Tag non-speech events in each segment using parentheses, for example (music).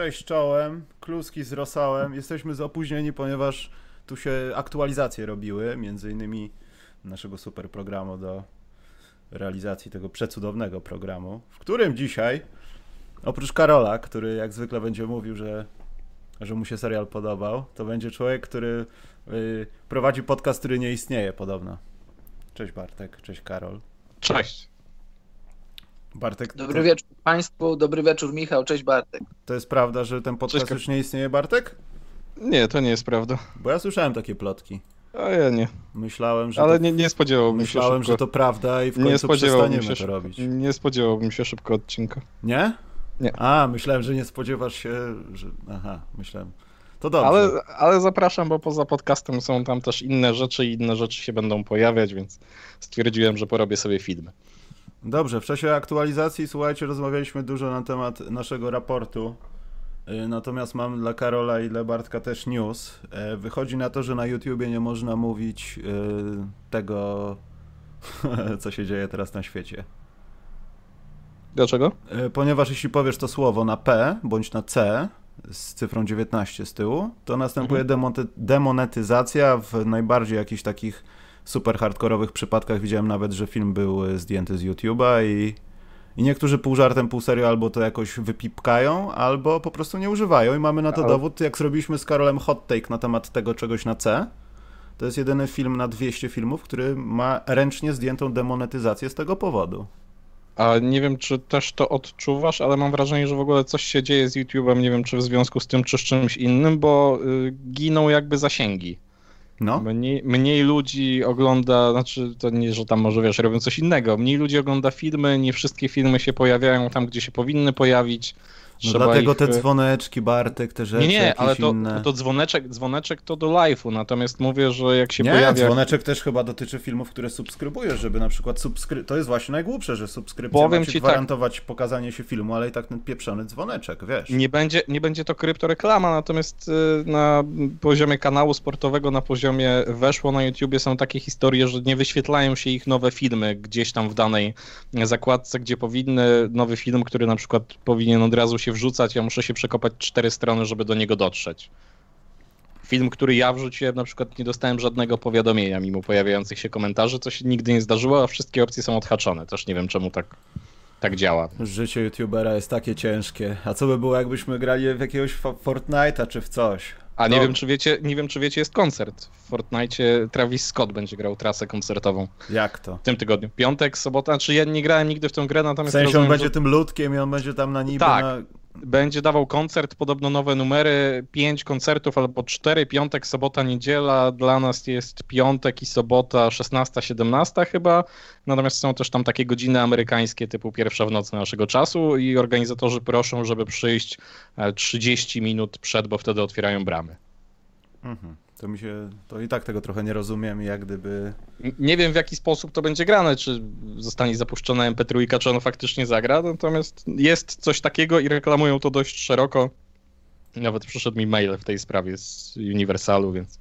Cześć czołem, kluski z rosołem. Jesteśmy z opóźnieni, ponieważ tu się aktualizacje robiły, między innymi naszego super programu do realizacji tego przecudownego programu, w którym dzisiaj, oprócz Karola, który jak zwykle będzie mówił, że, że mu się serial podobał, to będzie człowiek, który y, prowadzi podcast, który nie istnieje podobno. Cześć Bartek, cześć Karol. Cześć. Bartek. Dobry to, wieczór Państwu, dobry wieczór Michał, cześć Bartek. to jest prawda, że ten podcast Cześć, już nie istnieje, Bartek? Nie, to nie jest prawda. Bo ja słyszałem takie plotki. A ja nie. Myślałem, że Ale to, nie, nie spodziewałbym się myślałem, szybko. że to prawda i w nie końcu spodziewałbym przestaniemy się, to robić. nie spodziewałbym się szybko odcinka. Nie? Nie. A, myślałem, że nie spodziewasz się, że... Aha, myślałem. To dobrze. Ale, ale zapraszam, bo poza podcastem są tam też inne rzeczy i inne rzeczy się będą pojawiać, więc stwierdziłem, że porobię sobie filmy. Dobrze, w czasie aktualizacji, słuchajcie, rozmawialiśmy dużo na temat naszego raportu. Y, Natomiast mam dla Karola i dla Bartka też news. Y, Wychodzi na to, że na YouTubie nie można mówić y, tego, (laughs) co się dzieje teraz na świecie. Dlaczego? Ponieważ jeśli powiesz to słowo na P bądź na C z cyfrą 19 z tyłu, to następuje demonty- demonetyzacja w najbardziej jakichś takich super hardkorowych przypadkach. Widziałem nawet, że film był e, zdjęty z YouTube'a i, i niektórzy pół żartem, pół serio albo to jakoś wypipkają, albo po prostu nie używają i mamy na to Ale- dowód, jak zrobiliśmy z Karolem hot take na temat tego czegoś na C. To jest jedyny film na 200 filmów, który ma ręcznie zdjętą demonetyzację z tego powodu. A nie wiem, czy też to odczuwasz, ale mam wrażenie, że w ogóle coś się dzieje z YouTube'em, nie wiem, czy w związku z tym, czy z czymś innym, bo y, giną jakby zasięgi. No. Mniej, mniej ludzi ogląda, znaczy to nie, że tam może wiesz, robią coś innego. Mniej ludzi ogląda filmy, nie wszystkie filmy się pojawiają tam, gdzie się powinny pojawić. No dlatego ich... te dzwoneczki, Bartek, te rzeczy Nie, nie, ale to, inne. to dzwoneczek, dzwoneczek to do live'u, natomiast mówię, że jak się nie, pojawia... dzwoneczek też chyba dotyczy filmów, które subskrybujesz, żeby na przykład subskry... To jest właśnie najgłupsze, że subskrypcja Powiem ma ci tak. gwarantować pokazanie się filmu, ale i tak ten pieprzony dzwoneczek, wiesz. Nie będzie, nie będzie to kryptoreklama, natomiast y, na poziomie kanału sportowego, na poziomie weszło na YouTubie są takie historie, że nie wyświetlają się ich nowe filmy gdzieś tam w danej zakładce, gdzie powinny nowy film, który na przykład powinien od razu się wrzucać, ja muszę się przekopać cztery strony, żeby do niego dotrzeć. Film, który ja wrzuciłem, na przykład nie dostałem żadnego powiadomienia mimo pojawiających się komentarzy, co się nigdy nie zdarzyło, a wszystkie opcje są odhaczone. Też nie wiem, czemu tak, tak działa. Życie youtubera jest takie ciężkie. A co by było, jakbyśmy grali w jakiegoś Fortnite'a czy w coś? A nie No. wiem, czy wiecie, nie wiem, czy wiecie, jest koncert. W Fortnite Travis Scott będzie grał trasę koncertową Jak to? w tym tygodniu. Piątek, sobota, czy ja nie grałem nigdy w tę grę, W natomiast sensie on rozumiem, będzie że tym ludkiem i on będzie tam na niby Tak. na... będzie dawał koncert, podobno nowe numery, pięć koncertów albo cztery, piątek, sobota, niedziela. Dla nas jest piątek i sobota 16-17 chyba. Natomiast są też tam takie godziny amerykańskie typu pierwsza w nocy naszego czasu i organizatorzy proszą, żeby przyjść e, 30 minut przed, bo wtedy otwierają bramy. Mhm. To mi się... To i tak tego trochę nie rozumiem, jak gdyby... Nie wiem w jaki sposób to będzie grane, czy zostanie zapuszczona MP3, czy on faktycznie zagra, natomiast jest coś takiego i reklamują to dość szeroko. Nawet przyszedł mi mail w tej sprawie z Universalu, więc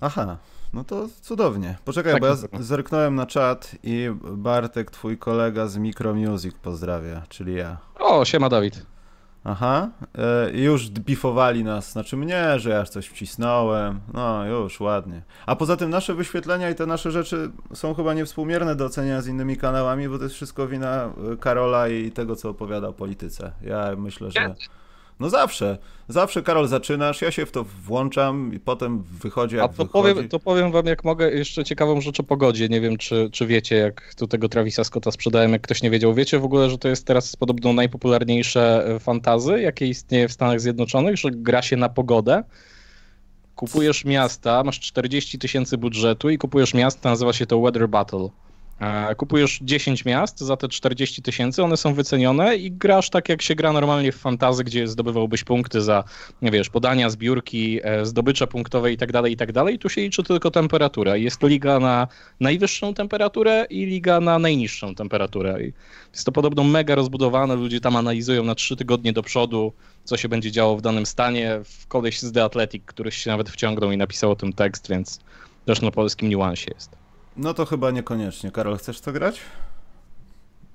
Aha, no to cudownie. Poczekaj, Tak bo ja z- zerknąłem na czat i Bartek, twój kolega z Micro Music pozdrawia, czyli ja. O, siema Dawid. Aha, i już bifowali nas, znaczy mnie, że ja coś wcisnąłem, no już, ładnie. A poza tym nasze wyświetlenia i te nasze rzeczy są chyba niewspółmierne do oceniania z innymi kanałami, bo to jest wszystko wina e, Karola i tego, co opowiada o polityce. Ja myślę, że... No zawsze, zawsze Karol zaczynasz, ja się w to włączam i potem wychodzi A jak to wychodzi. powiem, to powiem wam, jak mogę, jeszcze ciekawą rzecz o pogodzie. Nie wiem, czy, czy wiecie, jak tu tego Travisa Scotta sprzedałem, jak ktoś nie wiedział. Wiecie w ogóle, że to jest teraz podobno najpopularniejsze e, fantazy, jakie istnieje w Stanach Zjednoczonych, że gra się na pogodę. Kupujesz miasta, masz 40 tysięcy budżetu i kupujesz miasta, nazywa się to Weather Battle. Kupujesz 10 miast za te 40 tysięcy, one są wycenione i grasz tak, jak się gra normalnie w fantazy, gdzie zdobywałbyś punkty za, nie wiesz, podania, zbiórki, e, zdobycze punktowe i tak dalej, i tak dalej. Tu się liczy tylko temperatura. Jest liga na najwyższą temperaturę i liga na najniższą temperaturę. Jest to podobno mega rozbudowane, ludzie tam analizują na trzy tygodnie do przodu, co się będzie działo w danym stanie. W koleś z The Athletic, któryś się nawet wciągnął i napisał o tym tekst, więc też na polskim niuansie jest. No to chyba niekoniecznie. Karol, chcesz to grać?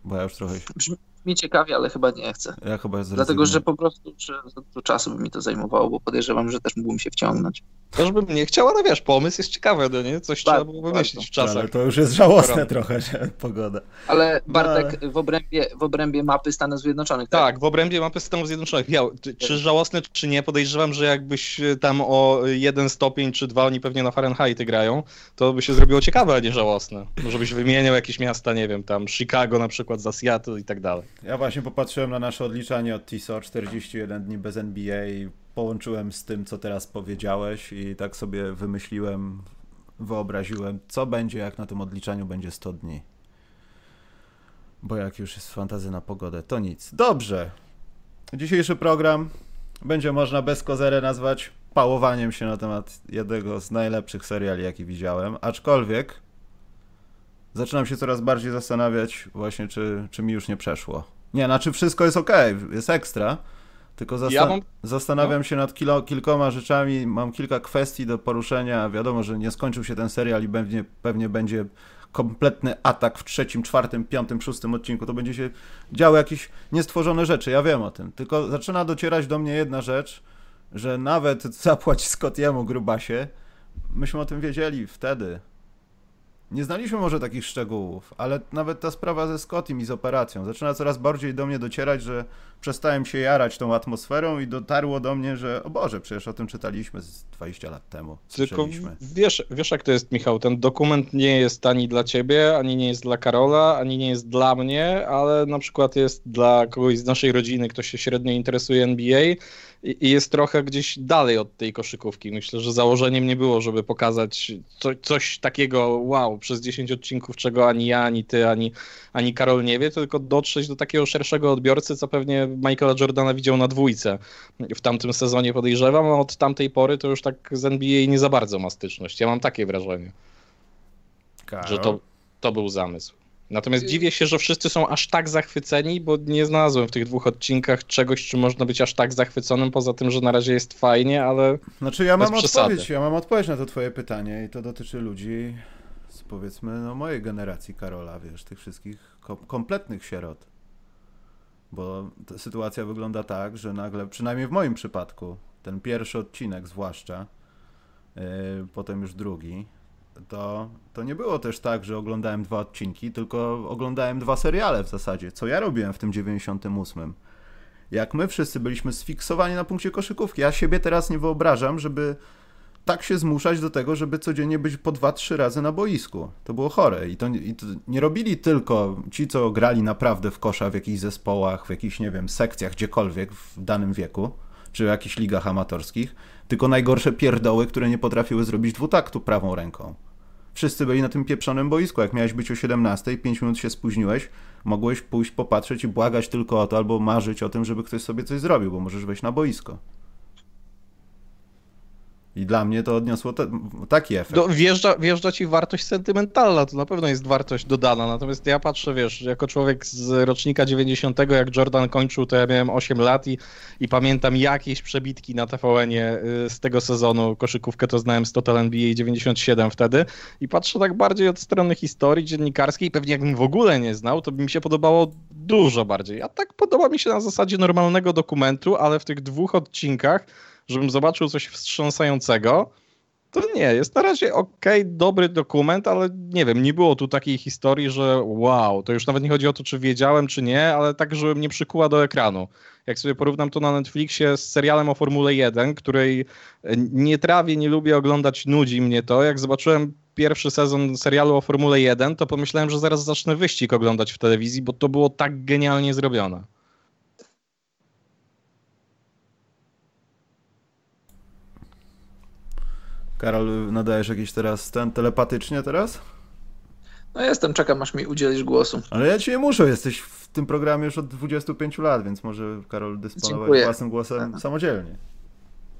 Bo ja już trochę... Brzmi, mi ciekawie, ale chyba nie chcę. Ja chyba Dlatego, że po prostu że to czasu by mi to zajmowało, bo podejrzewam, że też mógłbym się wciągnąć. Też bym nie chciał, ale wiesz, pomysł jest ciekawy, no nie? Coś trzeba było wymyślić w czasach. Ale to już jest żałosne trochę, że pogoda. Ale Bartek, no, w, obrębie, w obrębie mapy Stanów Zjednoczonych. Tak, tak w obrębie mapy Stanów Zjednoczonych. czy, czy żałosne, czy nie, podejrzewam, że jakbyś tam o jeden stopień czy dwa, oni pewnie na Fahrenheit grają, to by się zrobiło ciekawe, a nie żałosne. Może byś wymieniał jakieś miasta, nie wiem, tam Chicago na przykład za Seattle i tak dalej. Ja właśnie popatrzyłem na nasze odliczanie od TISO, 41 dni bez NBA i połączyłem z tym, co teraz powiedziałeś i tak sobie wymyśliłem, wyobraziłem, co będzie, jak na tym odliczaniu będzie 100 dni. Bo jak już jest fantazja na pogodę, to nic. Dobrze. Dzisiejszy program będzie można bez kozery nazwać pałowaniem się na temat jednego z najlepszych seriali, jaki widziałem, aczkolwiek zaczynam się coraz bardziej zastanawiać właśnie, czy, czy mi już nie przeszło. Nie, znaczy wszystko jest ok, jest ekstra, tylko ja mam... zastanawiam no. się nad kilo, kilkoma rzeczami, mam kilka kwestii do poruszenia. Wiadomo, że nie skończył się ten serial i pewnie, pewnie będzie kompletny atak w trzecim, czwartym, piątym, szóstym odcinku. To będzie się działy jakieś niestworzone rzeczy, ja wiem o tym. Tylko zaczyna docierać do mnie jedna rzecz, że nawet zapłać Scottiemu grubasie, myśmy o tym wiedzieli wtedy, nie znaliśmy może takich szczegółów, ale nawet ta sprawa ze Scottiem i z operacją zaczyna coraz bardziej do mnie docierać, że przestałem się jarać tą atmosferą i dotarło do mnie, że o Boże, przecież o tym czytaliśmy z 20 lat temu. Tylko wiesz, wiesz jak to jest, Michał, ten dokument nie jest ani dla ciebie, ani nie jest dla Karola, ani nie jest dla mnie, ale na przykład jest dla kogoś z naszej rodziny, kto się średnio interesuje NBA i jest trochę gdzieś dalej od tej koszykówki. Myślę, że założeniem nie było, żeby pokazać co, coś takiego wow, przez 10 odcinków, czego ani ja, ani ty, ani, ani Karol nie wie, tylko dotrzeć do takiego szerszego odbiorcy, co pewnie Michaela Jordana widział na dwójce w tamtym sezonie, podejrzewam, a od tamtej pory to już tak z NBA nie za bardzo ma styczność. Ja mam takie wrażenie, Karol? że to, to był zamysł. Natomiast dziwię się, że wszyscy są aż tak zachwyceni, bo nie znalazłem w tych dwóch odcinkach czegoś, czy można być aż tak zachwyconym, poza tym, że na razie jest fajnie, ale. Znaczy, ja mam odpowiedź, ja mam odpowiedź na to Twoje pytanie, i to dotyczy ludzi z powiedzmy no, mojej generacji Karola, wiesz, tych wszystkich kompletnych sierot. Bo sytuacja wygląda tak, że nagle, przynajmniej w moim przypadku, ten pierwszy odcinek zwłaszcza, yy, potem już drugi, to, to nie było też tak, że oglądałem dwa odcinki, tylko oglądałem dwa seriale w zasadzie, co ja robiłem w tym 98. Jak my wszyscy byliśmy sfiksowani na punkcie koszykówki. Ja siebie teraz nie wyobrażam, żeby tak się zmuszać do tego, żeby codziennie być po dwa, trzy razy na boisku. To było chore. I to, I to, nie robili tylko ci, co grali naprawdę w kosza w jakichś zespołach, w jakichś, nie wiem, sekcjach, gdziekolwiek w danym wieku, czy w jakichś ligach amatorskich, tylko najgorsze pierdoły, które nie potrafiły zrobić dwutaktu prawą ręką. Wszyscy byli na tym pieprzonym boisku. Jak miałeś być o 17, 5 minut się spóźniłeś, mogłeś pójść popatrzeć i błagać tylko o to, albo marzyć o tym, żeby ktoś sobie coś zrobił, bo możesz wejść na boisko. I dla mnie to odniosło te, taki efekt. Do, wjeżdża, wjeżdża ci wartość sentymentalna, to na pewno jest wartość dodana. Natomiast ja patrzę, wiesz, jako człowiek z rocznika 90, jak Jordan kończył, to ja miałem 8 lat i, i pamiętam jakieś przebitki na TVN-ie y, z tego sezonu. Koszykówkę to znałem z Total NBA 97 wtedy. I patrzę tak bardziej od strony historii dziennikarskiej. Pewnie jakbym w ogóle nie znał, to by mi się podobało dużo bardziej. A tak podoba mi się na zasadzie normalnego dokumentu, ale w tych dwóch odcinkach żebym zobaczył coś wstrząsającego, to nie, jest na razie ok, dobry dokument, ale nie wiem, nie było tu takiej historii, że wow, to już nawet nie chodzi o to, czy wiedziałem, czy nie, ale tak, żeby mnie przykuła do ekranu. Jak sobie porównam to na Netflixie z serialem o Formule 1, której nie trawię, nie lubię oglądać, nudzi mnie to. Jak zobaczyłem pierwszy sezon serialu o Formule 1, to pomyślałem, że zaraz zacznę wyścig oglądać w telewizji, bo to było tak genialnie zrobione. Karol, nadajesz jakiś teraz ten telepatycznie teraz? No jestem, czekam aż mi udzielisz głosu. Ale ja ci nie muszę, jesteś w tym programie już od 25 lat, więc może Karol dysponować Dziękuję. własnym głosem samodzielnie.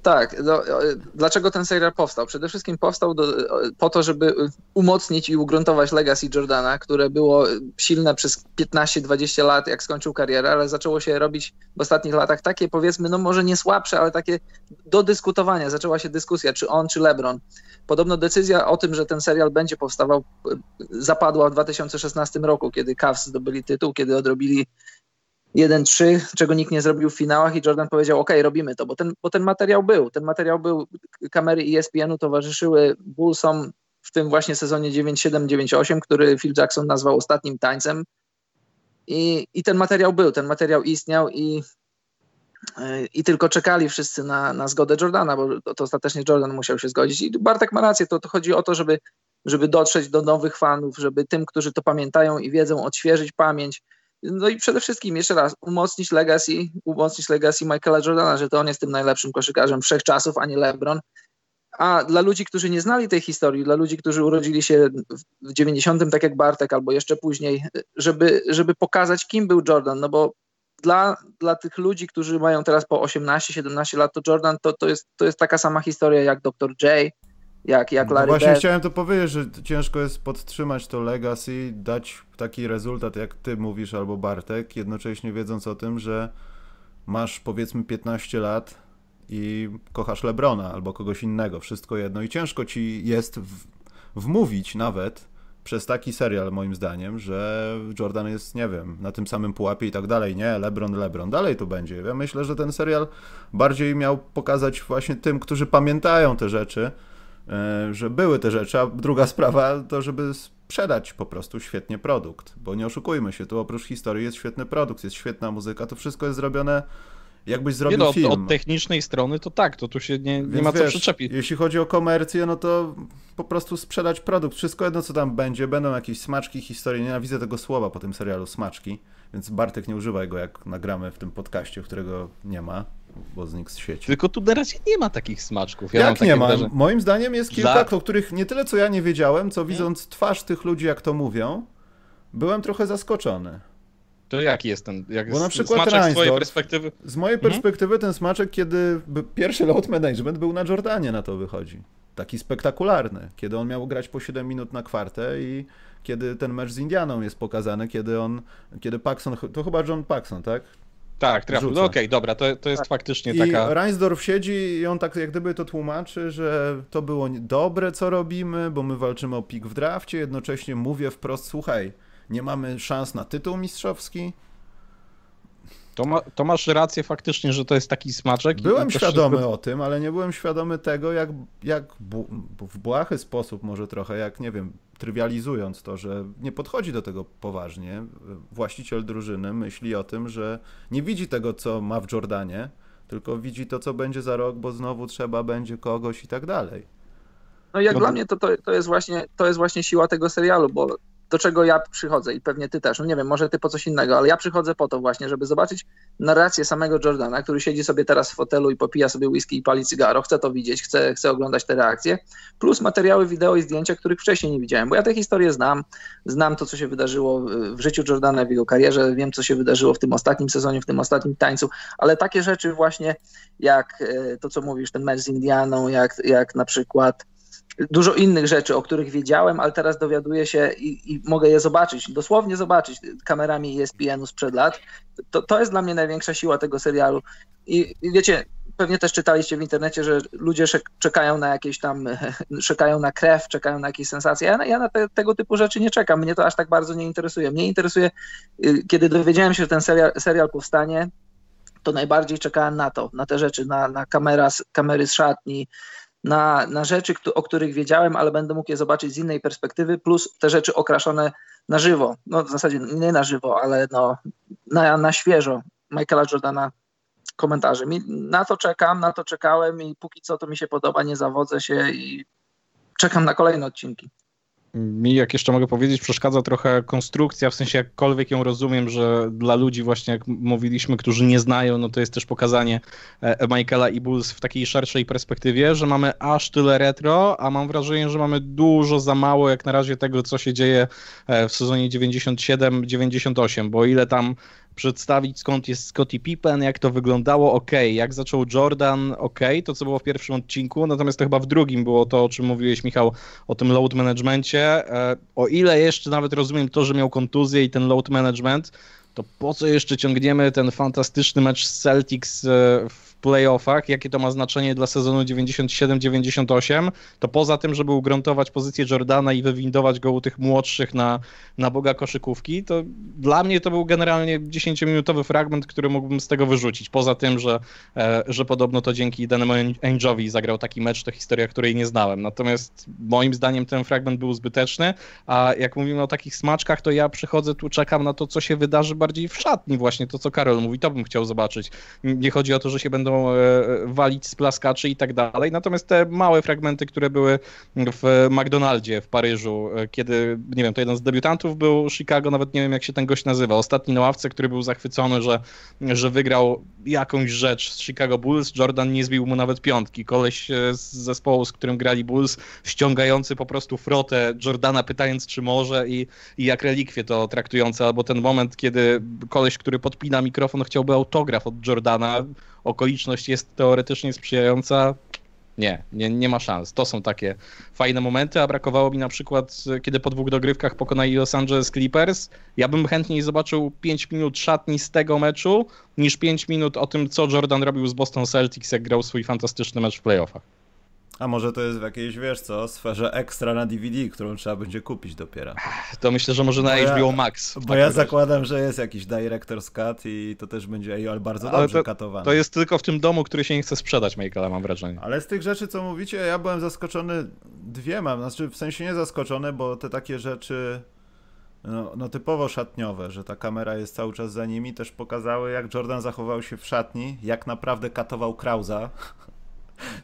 Tak, no, dlaczego ten serial powstał? Przede wszystkim powstał do, po to, żeby umocnić i ugruntować legacy Jordana, które było silne przez 15-20 lat, jak skończył karierę, ale zaczęło się robić w ostatnich latach takie, powiedzmy, no może nie słabsze, ale takie do dyskutowania. Zaczęła się dyskusja, czy on, czy LeBron. Podobno decyzja o tym, że ten serial będzie powstawał, zapadła w 2016 roku, kiedy Cavs zdobyli tytuł, kiedy odrobili 1-3, czego nikt nie zrobił w finałach i Jordan powiedział, ok, robimy to, bo ten, bo ten materiał był, ten materiał był, kamery ESPN-u towarzyszyły Bullsom w tym właśnie sezonie 9-7-9-8, który Phil Jackson nazwał ostatnim tańcem. I, i ten materiał był, ten materiał istniał i, i tylko czekali wszyscy na, na zgodę Jordana, bo to, to ostatecznie Jordan musiał się zgodzić. I Bartek ma rację, to, to chodzi o to, żeby, żeby dotrzeć do nowych fanów, żeby tym, którzy to pamiętają i wiedzą, odświeżyć pamięć, no i przede wszystkim, jeszcze raz, umocnić legacy, umocnić legacy Michaela Jordana, że to on jest tym najlepszym koszykarzem wszechczasów, a nie LeBron. A dla ludzi, którzy nie znali tej historii, dla ludzi, którzy urodzili się w 90, tak jak Bartek, albo jeszcze później, żeby, żeby pokazać, kim był Jordan, no bo dla, dla tych ludzi, którzy mają teraz po 18-17 lat, to Jordan to, to, jest, to jest taka sama historia jak Dr. J, jak, jak no Larry no Właśnie chciałem to powiedzieć, że ciężko jest podtrzymać to legacy, dać taki rezultat, jak ty mówisz, albo Bartek, jednocześnie wiedząc o tym, że masz powiedzmy 15 lat i kochasz Lebrona albo kogoś innego, wszystko jedno. I ciężko ci jest w, wmówić nawet przez taki serial moim zdaniem, że Jordan jest, nie wiem, na tym samym pułapie i tak dalej, nie, LeBron, LeBron, dalej to będzie. Ja myślę, że ten serial bardziej miał pokazać właśnie tym, którzy pamiętają te rzeczy, że były te rzeczy, a druga sprawa to, żeby sprzedać po prostu świetnie produkt, bo nie oszukujmy się, tu oprócz historii jest świetny produkt, jest świetna muzyka, to wszystko jest zrobione jakbyś zrobił nie no, film. Od technicznej strony to tak, to tu się nie, nie ma co wiesz, przyczepić. Jeśli chodzi o komercję, no to po prostu sprzedać produkt. Wszystko jedno, co tam będzie. Będą jakieś smaczki historii. Nienawidzę tego słowa po tym serialu smaczki, więc Bartek nie używaj go, jak nagramy w tym podcaście, którego nie ma bo znikł z świeci. Tylko tu na razie nie ma takich smaczków. Ja jak nie ma? Moim zdaniem jest kilka, Dla... o których nie tyle co ja nie wiedziałem, co widząc twarz tych ludzi, jak to mówią, byłem trochę zaskoczony. To jaki jest ten jak Bo na przykład smaczek z twojej perspektywy? Z mojej mhm. perspektywy ten smaczek, kiedy pierwszy load management był na Jordanie, na to wychodzi. Taki spektakularny, kiedy on miał grać po 7 minut na kwartę i kiedy ten mecz z Indianą jest pokazany, kiedy on, kiedy Paxson, to chyba John Paxson, tak? Tak, trafił. No okej, okay, dobra, to, to jest tak. faktycznie I taka... Reinsdorf siedzi i on tak jak gdyby to tłumaczy, że to było dobre, co robimy, bo my walczymy o pik w drafcie, jednocześnie mówię wprost, słuchaj, nie mamy szans na tytuł mistrzowski, to, ma, to, masz rację faktycznie, że to jest taki smaczek. Byłem świadomy wszystko... o tym, ale nie byłem świadomy tego, jak, jak bu, w błahy sposób, może trochę, jak nie wiem, trywializując to, że nie podchodzi do tego poważnie. Właściciel drużyny myśli o tym, że nie widzi tego, co ma w Jordanie, tylko widzi to, co będzie za rok, bo znowu trzeba będzie kogoś i tak dalej. No jak no, dla mnie to, to, to, jest właśnie, to jest właśnie siła tego serialu, bo do czego ja przychodzę i pewnie ty też, no nie wiem, może ty po coś innego, ale ja przychodzę po to właśnie, żeby zobaczyć narrację samego Jordana, który siedzi sobie teraz w fotelu i popija sobie whisky i pali cygaro, chcę to widzieć, chcę, oglądać te reakcje, plus materiały wideo i zdjęcia, których wcześniej nie widziałem, bo ja tę historię znam, znam to, co się wydarzyło w życiu Jordana, w jego karierze, wiem, co się wydarzyło w tym ostatnim sezonie, w tym ostatnim tańcu, ale takie rzeczy właśnie jak e, to, co mówisz, ten mecz z Indianą, jak, jak na przykład dużo innych rzeczy, o których wiedziałem, ale teraz dowiaduję się i, i mogę je zobaczyć, dosłownie zobaczyć kamerami ESPN-u sprzed lat. To, to jest dla mnie największa siła tego serialu. I, i wiecie, pewnie też czytaliście w internecie, że ludzie czekają na jakieś tam, (laughs) czekają na krew, czekają na jakieś sensacje. Ja, ja na te, tego typu rzeczy nie czekam. Mnie to aż tak bardzo nie interesuje. Mnie interesuje, y, kiedy dowiedziałem się, że ten serial, serial powstanie, to najbardziej czekałem na to, na te rzeczy, na, na kamera, kamery z szatni, na, na rzeczy, o których wiedziałem, ale będę mógł je zobaczyć z innej perspektywy, plus te rzeczy okraszone na żywo. No w zasadzie nie na żywo, ale no, na, na świeżo Michaela Jordana komentarzy. Na to czekam, na to czekałem i póki co to mi się podoba, nie zawodzę się i czekam na kolejne odcinki mi, jak jeszcze mogę powiedzieć, przeszkadza trochę konstrukcja, w sensie jakkolwiek ją rozumiem, że dla ludzi właśnie, jak mówiliśmy, którzy nie znają, no to jest też pokazanie e, Michaela i Bulls w takiej szerszej perspektywie, że mamy aż tyle retro, a mam wrażenie, że mamy dużo za mało jak na razie tego, co się dzieje e, w sezonie 97-98, bo ile tam przedstawić skąd jest Scottie Pippen, jak to wyglądało, ok, jak zaczął Jordan, ok, to co było w pierwszym odcinku, natomiast to chyba w drugim było to, o czym mówiłeś Michał, o tym load managemencie, e, o ile jeszcze nawet rozumiem to, że miał kontuzję i ten load management, to po co jeszcze ciągniemy ten fantastyczny mecz z Celtics e, w playoffach, jakie to ma znaczenie dla sezonu 97-98, to poza tym, żeby ugruntować pozycję Jordana i wywindować go u tych młodszych na, na boga koszykówki, to dla mnie to był generalnie 10-minutowy fragment, który mógłbym z tego wyrzucić. Poza tym, że, e, że podobno to dzięki danemu Ainge'owi zagrał taki mecz, to historia, której nie znałem. Natomiast moim zdaniem ten fragment był zbyteczny, a jak mówimy o takich smaczkach, to ja przychodzę tu, czekam na to, co się wydarzy bardziej w szatni, właśnie to, co Karol mówi, to bym chciał zobaczyć. Nie chodzi o to, że się będą e, walić z plaskaczy i tak dalej, natomiast te małe fragmenty, które były w McDonaldzie w Paryżu, e, kiedy, nie wiem, to jeden z debiutantów był Chicago, nawet nie wiem, jak się ten gość nazywa, ostatni na ławce, który był zachwycony, że, że wygrał jakąś rzecz z Chicago Bulls, Jordan nie zbił mu nawet piątki, koleś e, z zespołu, z którym grali Bulls, ściągający po prostu frotę Jordana, pytając, czy może i, i jak relikwie to traktujące, albo ten moment, kiedy koleś, który podpina mikrofon, chciałby autograf od Jordana, okoliczność jest teoretycznie sprzyjająca, nie, nie, nie ma szans. To są takie fajne momenty, a brakowało mi na przykład, kiedy po dwóch dogrywkach pokonali Los Angeles Clippers, ja bym chętniej zobaczył 5 minut szatni z tego meczu, niż 5 minut o tym, co Jordan robił z Boston Celtics, jak grał swój fantastyczny mecz w playoffach. A może to jest w jakiejś, wiesz co, sferze ekstra na DVD, którą trzeba będzie kupić dopiero. To myślę, że może na bo HBO ja, Max. Bo ja zakładam, że jest jakiś Director's Cut i to też będzie ale bardzo dobrze to, katowane. To jest tylko w tym domu, który się nie chce sprzedać, Michaela, mam wrażenie. Ale z tych rzeczy, co mówicie, ja byłem zaskoczony dwiema, znaczy w sensie nie zaskoczony, bo te takie rzeczy... No, no, typowo szatniowe, że ta kamera jest cały czas za nimi, też pokazały, jak Jordan zachował się w szatni, jak naprawdę katował Krauza,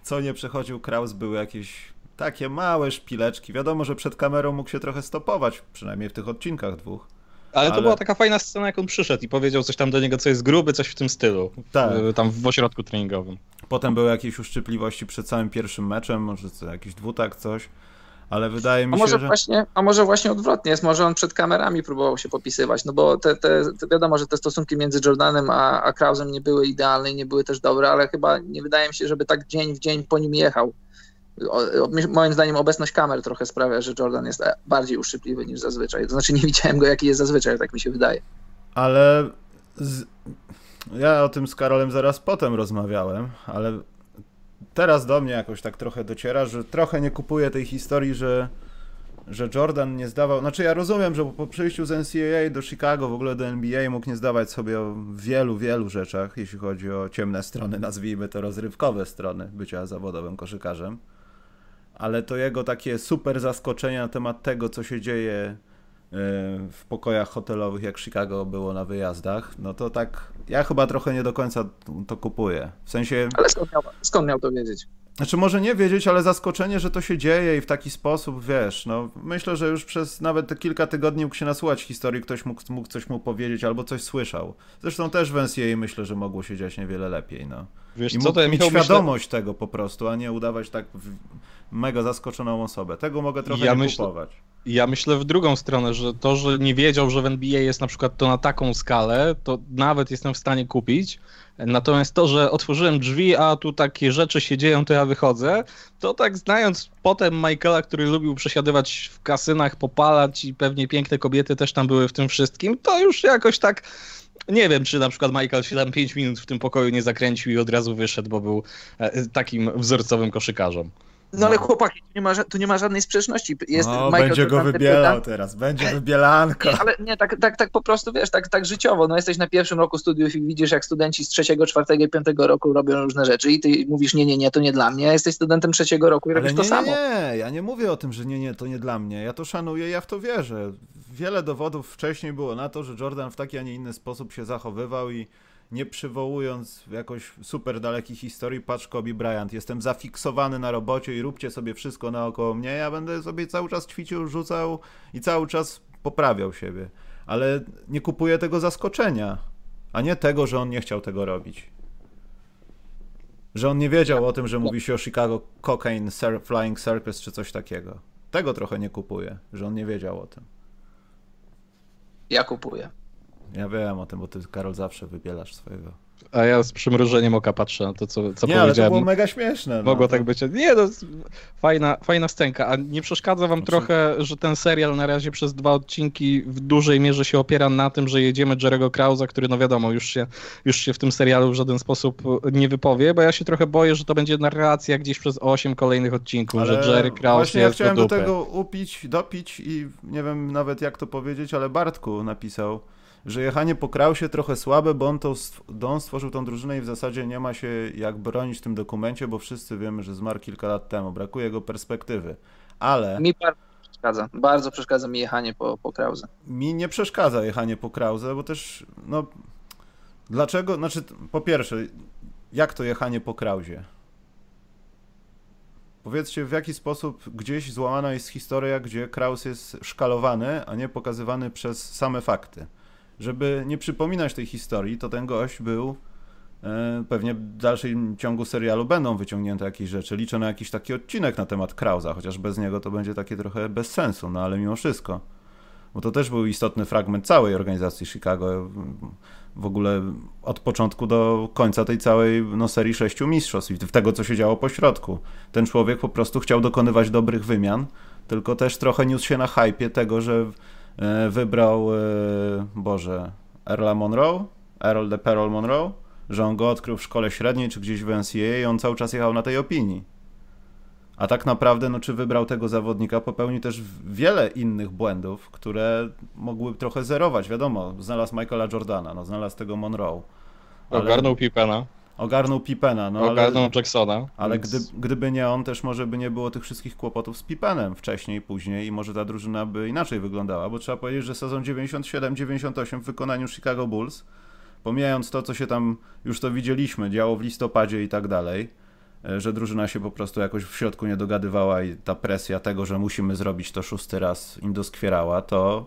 co nie przechodził Kraus, były jakieś takie małe szpileczki. Wiadomo, że przed kamerą mógł się trochę stopować, przynajmniej w tych odcinkach dwóch. Ale, ale to była taka fajna scena, jak on przyszedł i powiedział coś tam do niego, co jest gruby, coś w tym stylu. Tak. Tam w ośrodku treningowym. Potem były jakieś uszczypliwości przed całym pierwszym meczem, może jakiś dwutak, coś ale wydaje mi a może się, że... Właśnie, a może właśnie odwrotnie jest, może on przed kamerami próbował się popisywać, no bo te, te, te wiadomo, że te stosunki między Jordanem a, a Krausem nie były idealne i nie były też dobre, ale chyba nie wydaje mi się, żeby tak dzień w dzień po nim jechał. O, o, moim zdaniem obecność kamer trochę sprawia, że Jordan jest bardziej uszczypliwy niż zazwyczaj. To znaczy nie widziałem go jaki jest zazwyczaj, tak mi się wydaje. Ale z... ja o tym z Karolem zaraz potem rozmawiałem, ale teraz do mnie jakoś tak trochę dociera, że trochę nie kupuję tej historii, że, że Jordan nie zdawał. Znaczy, ja rozumiem, że po przyjściu z NCAA do Chicago, w ogóle do NBA, mógł nie zdawać sobie o wielu, wielu rzeczach, jeśli chodzi o ciemne strony, nazwijmy to rozrywkowe strony bycia zawodowym koszykarzem. Ale to jego takie super zaskoczenie na temat tego, co się dzieje w pokojach hotelowych, jak Chicago było na wyjazdach, no to tak, ja chyba trochę nie do końca to kupuję. W sensie... Ale skąd miał, skąd miał to wiedzieć? Znaczy może nie wiedzieć, ale zaskoczenie, że to się dzieje i w taki sposób, wiesz, no myślę, że już przez nawet te kilka tygodni mógł się nasłuchać historii, ktoś mógł, mógł coś mu powiedzieć albo coś słyszał. Zresztą też w NCAA myślę, że mogło się dziać niewiele lepiej, no. Wiesz, I co to mieć świadomość myślę... tego po prostu, a nie udawać tak mega zaskoczoną osobę. Tego mogę trochę ja nie myślę... kupować. Ja myślę w drugą stronę, że to, że nie wiedział, że w NBA jest na przykład to na taką skalę, to nawet jestem w stanie kupić. Natomiast to, że otworzyłem drzwi, a tu takie rzeczy się dzieją, to ja wychodzę, to tak znając potem Michaela, który lubił przesiadywać w kasynach, popalać i pewnie piękne kobiety też tam były w tym wszystkim, to już jakoś tak nie wiem, czy na przykład Michael się tam 5 minut w tym pokoju nie zakręcił i od razu wyszedł, bo był e, takim wzorcowym koszykarzem. No ale chłopaki, tu nie ma, tu nie ma żadnej sprzeczności. Jest no, Michael będzie go wybielał teraz, będzie wybielanko. Nie, ale nie, tak, tak, tak po prostu, wiesz, tak, tak życiowo. No jesteś na pierwszym roku studiów i widzisz, jak studenci z trzeciego, czwartego i piątego roku robią różne rzeczy i ty mówisz, nie, nie, nie, to nie dla mnie. Jesteś studentem trzeciego roku i ale robisz nie, to samo. Nie, ja nie mówię o tym, że nie, nie, to nie dla mnie. Ja to szanuję, ja w to wierzę. Wiele dowodów wcześniej było na to, że Jordan w taki, a nie inny sposób się zachowywał i nie przywołując jakoś super dalekich historii, patrz Kobe Bryant, jestem zafiksowany na robocie i róbcie sobie wszystko naokoło mnie, ja będę sobie cały czas ćwiczył, rzucał i cały czas poprawiał siebie. Ale nie kupuję tego zaskoczenia, a nie tego, że on nie chciał tego robić. Że on nie wiedział o tym, że mówi się o Chicago Cocaine Flying Circus czy coś takiego. Tego trochę nie kupuję, że on nie wiedział o tym. Ja kupuję. Ja wiem o tym, bo ty, Karol, zawsze wybielasz swojego A ja z przymrużeniem oka patrzę na to, co, co nie, powiedziałem. ale to było mega śmieszne. Mogło no. tak być. Nie, no, fajna, fajna scenka. A nie przeszkadza wam Znaczy- trochę, że ten serial na razie przez dwa odcinki w dużej mierze się opiera na tym, że jedziemy Jerego Krausa, który no wiadomo, już się, już się w tym serialu w żaden sposób nie wypowie, bo ja się trochę boję, że to będzie narracja gdzieś przez osiem kolejnych odcinków, Ale że Jerry Kraus Właśnie jest ja chciałem do do tego upić, dopić i nie wiem nawet jak to powiedzieć, ale Bartku napisał, że jechanie po Krausie trochę słabe, bo on, to, on stworzył tą drużynę i w zasadzie nie ma się jak bronić w tym dokumencie, bo wszyscy wiemy, że zmarł kilka lat temu. Brakuje jego perspektywy. Ale Mi bardzo przeszkadza. Bardzo przeszkadza mi jechanie po, po Krause. mi nie przeszkadza jechanie po Krause, bo też, no, dlaczego, znaczy, po pierwsze, jak to jechanie po Krausie? Powiedzcie, w jaki sposób gdzieś złamana jest historia, gdzie Kraus jest szkalowany, a nie pokazywany przez same fakty. Żeby nie przypominać tej historii, to ten gość był, e, pewnie w dalszym ciągu serialu będą wyciągnięte jakieś rzeczy. Liczę na jakiś taki odcinek na temat Krausa, chociaż bez niego to będzie takie trochę bez sensu, no ale mimo wszystko. Bo to też był istotny fragment całej organizacji Chicago. W ogóle od początku do końca tej całej no, serii sześciu mistrzostw i tego, co się działo po środku. Ten człowiek po prostu chciał dokonywać dobrych wymian, tylko też trochę niósł się na hypie tego, że wybrał, e, Boże, Earla Monroe, Earl de Perol Monroe, że on go odkrył w szkole średniej czy gdzieś w NCAA i on cały czas jechał na tej opinii. A tak naprawdę, no, czy wybrał tego zawodnika, popełnił też wiele innych błędów, które mogły trochę zerować. Wiadomo, znalazł Michaela Jordana, no, znalazł tego Monroe. ale- Ogarnął Pippena, Ogarnął Pippena, no ale, ogarnął Jacksona. ale więc- gdy, gdyby nie on, też może by nie było tych wszystkich kłopotów z Pippenem wcześniej, później i może ta drużyna by inaczej wyglądała, bo trzeba powiedzieć, że sezon 97-98 w wykonaniu Chicago Bulls, pomijając to, co się tam, już to widzieliśmy, działo w listopadzie i tak dalej, e, że drużyna się po prostu jakoś w środku nie dogadywała i ta presja tego, że musimy zrobić to szósty raz im doskwierała, to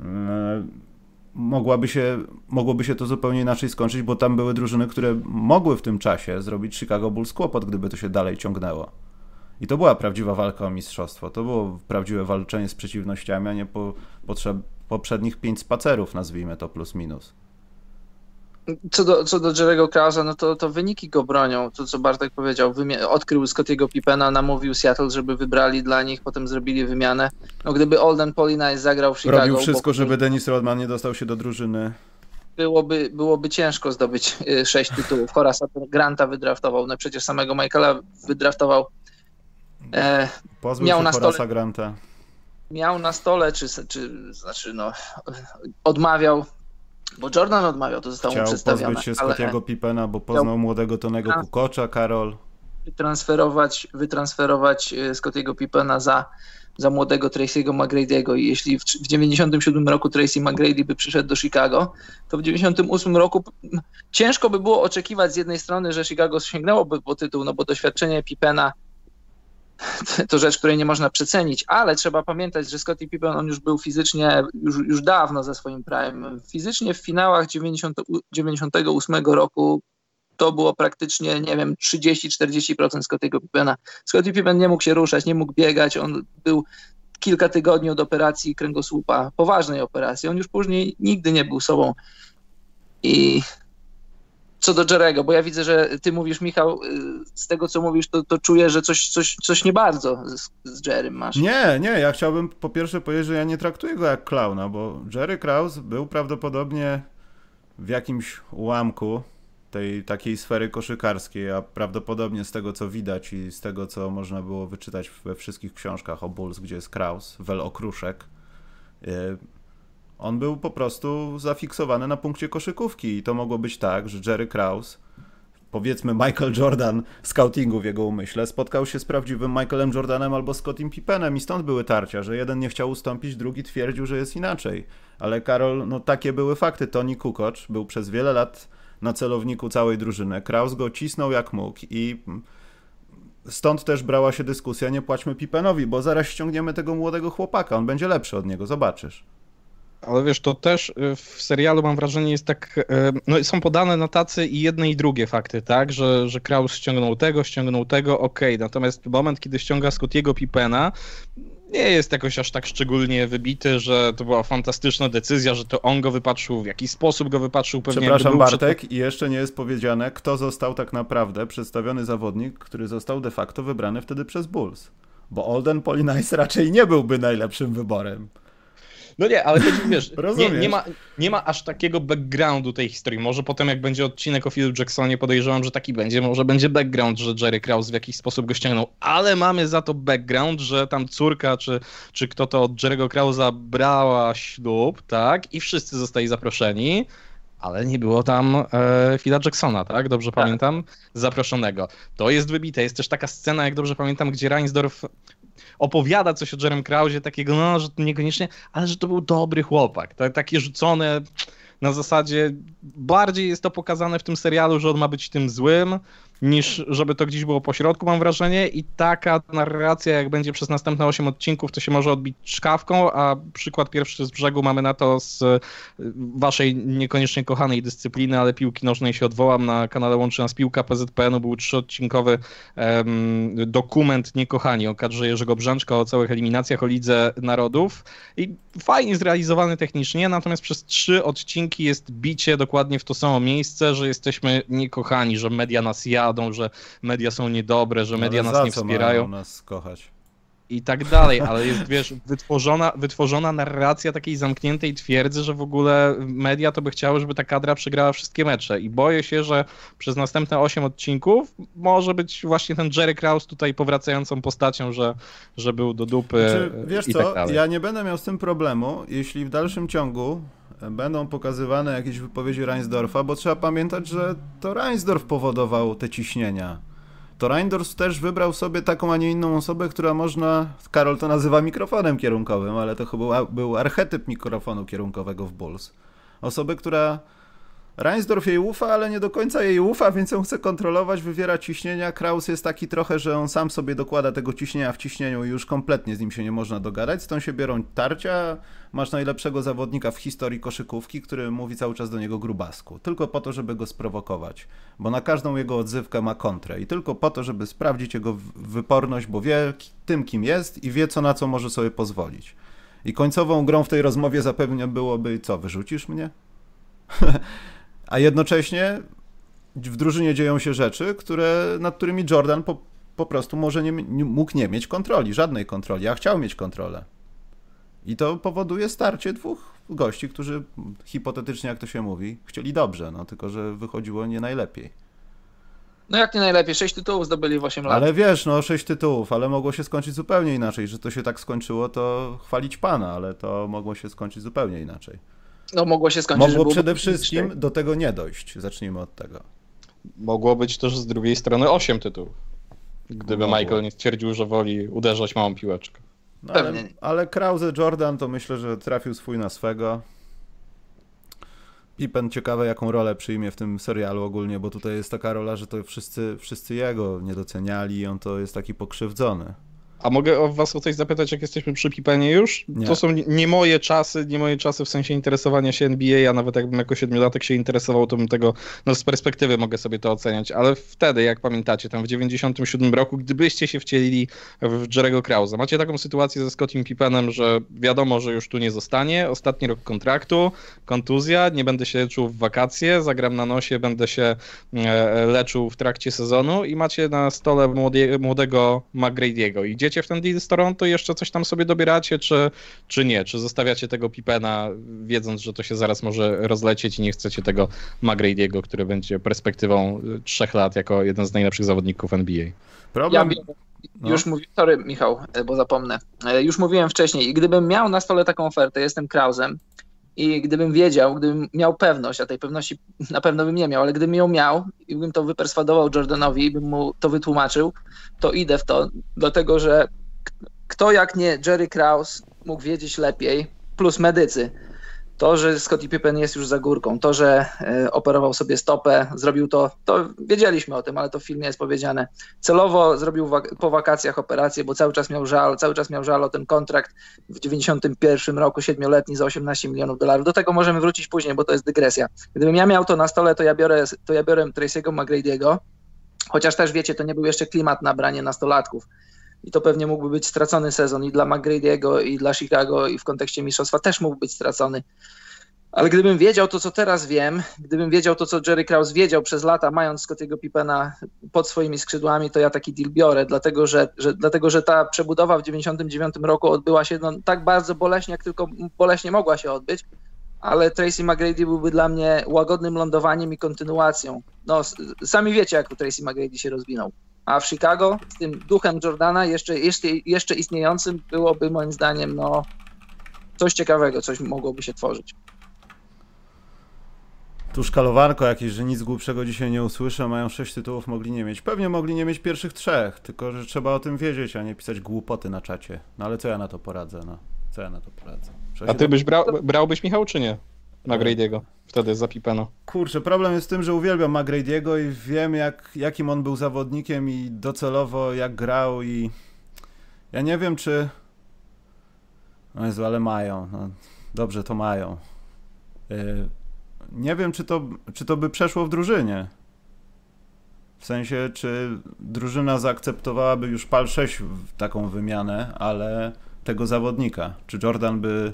mm, mogłaby się, mogłoby się to zupełnie inaczej skończyć, bo tam były drużyny, które mogły w tym czasie zrobić Chicago Bulls kłopot, gdyby to się dalej ciągnęło. I to była prawdziwa walka o mistrzostwo. To było prawdziwe walczenie z przeciwnościami, a nie po, potrzeb, poprzednich pięć spacerów, nazwijmy to plus minus. Co do, co do Jerego Krausa, no to, to wyniki go bronią. To, co Bartek powiedział, wymia- odkrył Scottiego Pippena, namówił Seattle, żeby wybrali dla nich, potem zrobili wymianę. No gdyby Olden Polinais zagrał w Chicago, Robił wszystko, bo żeby Dennis Rodman nie dostał się do drużyny. byłoby, byłoby ciężko zdobyć y, sześć tytułów. Horasa Granta wydraftował, no przecież samego Michaela wydraftował. E, Pozbył Miał się na Horasa stole- Granta. miał na stole, czy, czy znaczy no, odmawiał, bo Jordan odmawiał, to zostało mu Chciał przedstawione. pozbyć się ale- Scottiego Pippena, bo poznał młodego Tonego. Kukocza, Karol. wytransferować, wytransferować e, Scottiego Pippena za, za młodego Tracy'ego McGrady'ego i jeśli w, w 97 roku Tracy McGrady by przyszedł do Chicago, to w 98 roku ciężko by było oczekiwać z jednej strony, że Chicago sięgnęłoby po tytuł, no bo doświadczenie Pippena (laughs) to rzecz, której nie można przecenić, ale trzeba pamiętać, że Scottie Pippen on już był fizycznie już, już dawno za swoim prime. Fizycznie w finałach 90, 98 roku to było praktycznie, nie wiem, 30-40% Scottiego Pippena. Scottie Pippen nie mógł się ruszać, nie mógł biegać, on był kilka tygodni od operacji kręgosłupa, poważnej operacji. On już później nigdy nie był sobą. I co do Jerego, bo ja widzę, że ty mówisz, Michał, y, z tego co mówisz, to, to czuję, że coś, coś, coś nie bardzo z, z Jerem masz. Nie, nie, ja chciałbym po pierwsze powiedzieć, że ja nie traktuję go jak klauna, bo Jerry Krause był prawdopodobnie w jakimś ułamku tej takiej sfery koszykarskiej, a prawdopodobnie z tego co widać i z tego co można było wyczytać we wszystkich książkach o Bulls, gdzie jest Kraus, Wel Okruszek, y, on był po prostu zafiksowany na punkcie koszykówki i to mogło być tak, że Jerry Krause powiedzmy Michael Jordan scoutingu w jego umyśle spotkał się z prawdziwym Michaelem Jordanem albo Scottim Pippenem i stąd były tarcia, że jeden nie chciał ustąpić, drugi twierdził, że jest inaczej. Ale Karol, no takie były fakty. Tony Kukoc był przez wiele lat na celowniku całej drużyny. Kraus go cisnął jak mógł i stąd też brała się dyskusja, nie płaćmy Pippenowi, bo zaraz ściągniemy tego młodego chłopaka, on będzie lepszy od niego, zobaczysz. Ale wiesz, to też y, w serialu mam wrażenie jest tak, y, no są podane na tacy i jedne i drugie fakty, tak, że, że Kraus ściągnął tego, ściągnął tego, okej, okay. natomiast moment, kiedy ściąga Scottiego Pipena, nie jest jakoś aż tak szczególnie wybity, że to była fantastyczna decyzja, że to on go wypatrzył, w jaki sposób go wypatrzył. Pewnie Przepraszam Bartek, przed... i jeszcze nie jest powiedziane, kto został tak naprawdę przedstawiony zawodnik, który został de facto wybrany wtedy przez Bulls. Bo Olden Polinis raczej nie byłby najlepszym wyborem. No nie, ale chodzi, wiesz, (laughs) nie, nie, ma, nie ma aż takiego backgroundu tej historii. Może potem jak będzie odcinek o Phil Jacksonie, podejrzewam, że taki będzie. Może będzie background, że Jerry Krause w jakiś sposób go ściągnął, ale mamy za to background, że tam córka, czy, czy kto to od Jerry'ego Krausa brała ślub, tak? I wszyscy zostali zaproszeni ale nie było tam e, Phila Jacksona, tak? Dobrze tak. pamiętam? Zaproszonego. To jest wybite. Jest też taka scena, jak dobrze pamiętam, gdzie Reinsdorf opowiada coś o Jerem Krausie, takiego, no, że to niekoniecznie, ale że to był dobry chłopak. Tak, takie rzucone na zasadzie, bardziej jest to pokazane w tym serialu, że on ma być tym złym, niż żeby to gdzieś było po środku, mam wrażenie. I taka narracja, jak będzie przez następne 8 odcinków, to się może odbić szkawką, a przykład pierwszy z brzegu mamy na to z y, waszej niekoniecznie kochanej dyscypliny, ale piłki nożnej się odwołam. Na kanale Łączy Nas Piłka PZPN-u był trzyodcinkowy um, dokument Niekochani o kadrze Jerzego Brzęczka, o całych eliminacjach, o Lidze Narodów. I fajnie zrealizowany technicznie, natomiast przez trzy odcinki jest bicie dokładnie w to samo miejsce, że jesteśmy niekochani, że media nas jadą, że media są niedobre, że media nas nie wspierają. nas kochać? I tak dalej, ale jest, wiesz, wytworzona, wytworzona narracja takiej zamkniętej twierdzy, że w ogóle media to by chciały, żeby ta kadra przegrała wszystkie mecze. I boję się, że przez następne 8 odcinków może być właśnie ten Jerry Krause tutaj powracającą postacią, że, że był do dupy znaczy, Wiesz i co, tak ja nie będę miał z tym problemu, jeśli w dalszym ciągu będą pokazywane jakieś wypowiedzi Reinsdorfa, bo trzeba pamiętać, że to Reinsdorf powodował te ciśnienia. To Reindorf też wybrał sobie taką, a nie inną osobę, która można, Karol to nazywa mikrofonem kierunkowym, ale to chyba był archetyp mikrofonu kierunkowego w Bulls. Osobę, która Reinsdorf jej ufa, ale nie do końca jej ufa, więc ją chce kontrolować, wywiera ciśnienia. Kraus jest taki trochę, że on sam sobie dokłada tego ciśnienia w ciśnieniu i już kompletnie z nim się nie można dogadać. Stąd się biorą tarcia. Masz najlepszego zawodnika w historii koszykówki, który mówi cały czas do niego grubasku. Tylko po to, żeby go sprowokować. Bo na każdą jego odzywkę ma kontrę. I tylko po to, żeby sprawdzić jego wyporność, bo wie tym, kim jest i wie, co na co może sobie pozwolić. I końcową grą w tej rozmowie zapewne byłoby, co, wyrzucisz mnie? (laughs) a jednocześnie w drużynie dzieją się rzeczy, które, nad którymi Jordan po, po prostu może nie, mógł nie mieć kontroli, żadnej kontroli, a chciał mieć kontrolę. I to powoduje starcie dwóch gości, którzy hipotetycznie, jak to się mówi, chcieli dobrze, no tylko że wychodziło nie najlepiej. No jak nie najlepiej, sześć tytułów zdobyli w 8 lat. Ale wiesz, no sześć tytułów, ale mogło się skończyć zupełnie inaczej. Że to się tak skończyło, to chwalić pana, ale to mogło się skończyć zupełnie inaczej. No mogło się skończyć. Mogło przede wszystkim do tego nie dojść. Zacznijmy od tego. Mogło być też z drugiej strony 8 tytułów. Gdyby mogło. Michael nie stwierdził, że woli uderzać małą piłeczkę. No, ale, ale Krause Jordan to myślę, że trafił swój na swego. Pippen ciekawe jaką rolę przyjmie w tym serialu ogólnie, bo tutaj jest taka rola, że to wszyscy, wszyscy jego nie doceniali i on to jest taki pokrzywdzony. A mogę o was o coś zapytać, jak jesteśmy przy Pipenie już? Nie. To są nie moje czasy, nie moje czasy w sensie interesowania się NBA, a nawet jakbym jako siedmiolatek się interesował, to bym tego, no z perspektywy mogę sobie to oceniać, ale wtedy, jak pamiętacie, tam w 97 roku, gdybyście się wcielili w Jerego Krausa, macie taką sytuację ze Scottim Pippenem, że wiadomo, że już tu nie zostanie, ostatni rok kontraktu, kontuzja, nie będę się leczył w wakacje, zagram na nosie, będę się e, leczył w trakcie sezonu i macie na stole młode, młodego McGrady'ego. Idziecie w ten deal z Toronto i jeszcze coś tam sobie dobieracie, czy, czy nie? Czy zostawiacie tego Pipena, wiedząc, że to się zaraz może rozlecieć i nie chcecie tego McGrady'ego, który będzie perspektywą y, trzech lat jako jeden z najlepszych zawodników NBA? Problem... Ja no. już mówiłem, sorry Michał, e, bo zapomnę. E, już mówiłem wcześniej i gdybym miał na stole taką ofertę, jestem Krausem, i gdybym wiedział, gdybym miał pewność, a tej pewności na pewno bym nie miał, ale gdybym ją miał i bym to wyperswadował Jordanowi i bym mu to wytłumaczył, to idę w to, dlatego że kto jak nie Jerry Kraus mógł wiedzieć lepiej, plus medycy, To, że Scottie Pippen jest już za górką, to, że e, operował sobie stopę, zrobił to, to wiedzieliśmy o tym, ale to w filmie jest powiedziane. Celowo zrobił po wakacjach operację, bo cały czas miał żal, cały czas miał żal o ten kontrakt w 91 roku, siedmioletni za 18 milionów dolarów. Do tego możemy wrócić później, bo to jest dygresja. Gdybym ja miał to na stole, to ja biorę, to ja biorę Tracy'ego McGrady'ego, chociaż też wiecie, to nie był jeszcze klimat na branie nastolatków i to pewnie mógłby być stracony sezon i dla McGrady'ego i dla Chicago i w kontekście mistrzostwa też mógł być stracony. Ale gdybym wiedział to, co teraz wiem, gdybym wiedział to, co Jerry Krause wiedział przez lata, mając Scottiego Pippena pod swoimi skrzydłami, to ja taki deal biorę, dlatego że, że, dlatego, że ta przebudowa w 99 roku odbyła się no, tak bardzo boleśnie, jak tylko boleśnie mogła się odbyć, ale Tracy McGrady byłby dla mnie łagodnym lądowaniem i kontynuacją. No, sami wiecie, jak Tracy McGrady się rozwinął. A w Chicago z tym duchem Jordana jeszcze, jeszcze, jeszcze istniejącym byłoby moim zdaniem no, coś ciekawego, coś mogłoby się tworzyć. Tu szkalowarko jakieś, że nic głupszego dzisiaj nie usłyszę, mają sześć tytułów, mogli nie mieć. Pewnie mogli nie mieć pierwszych trzech, tylko że trzeba o tym wiedzieć, a nie pisać głupoty na czacie. No ale co ja na to poradzę, no. Co ja na to poradzę? a ty byś brał, brałbyś Michał, czy nie? McGrady'ego, wtedy za Pipena. Kurczę, problem jest w tym, że uwielbiam McGrady'ego i wiem jak, jakim on był zawodnikiem i docelowo jak grał i ja nie wiem czy no Jezu, ale mają, no, dobrze to mają. Yy, nie wiem czy to, czy to by przeszło w drużynie. W sensie, czy drużyna zaakceptowałaby już PAL 6 taką wymianę, ale tego zawodnika. Czy Jordan by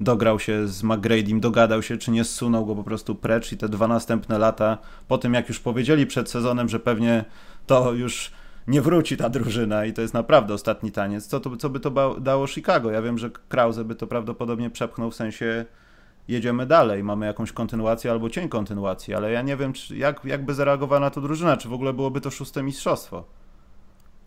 dograł się z McGradym, dogadał się, czy nie zsunął go po prostu precz i te dwa następne lata, po tym jak już powiedzieli przed sezonem, że pewnie to już nie wróci ta drużyna i to jest naprawdę ostatni taniec, co, to, co by to dało Chicago? Ja wiem, że Krause by to prawdopodobnie przepchnął w sensie jedziemy dalej, mamy jakąś kontynuację albo cień kontynuacji, ale ja nie wiem, czy, jak, jak by zareagowała na to drużyna, czy w ogóle byłoby to szóste mistrzostwo.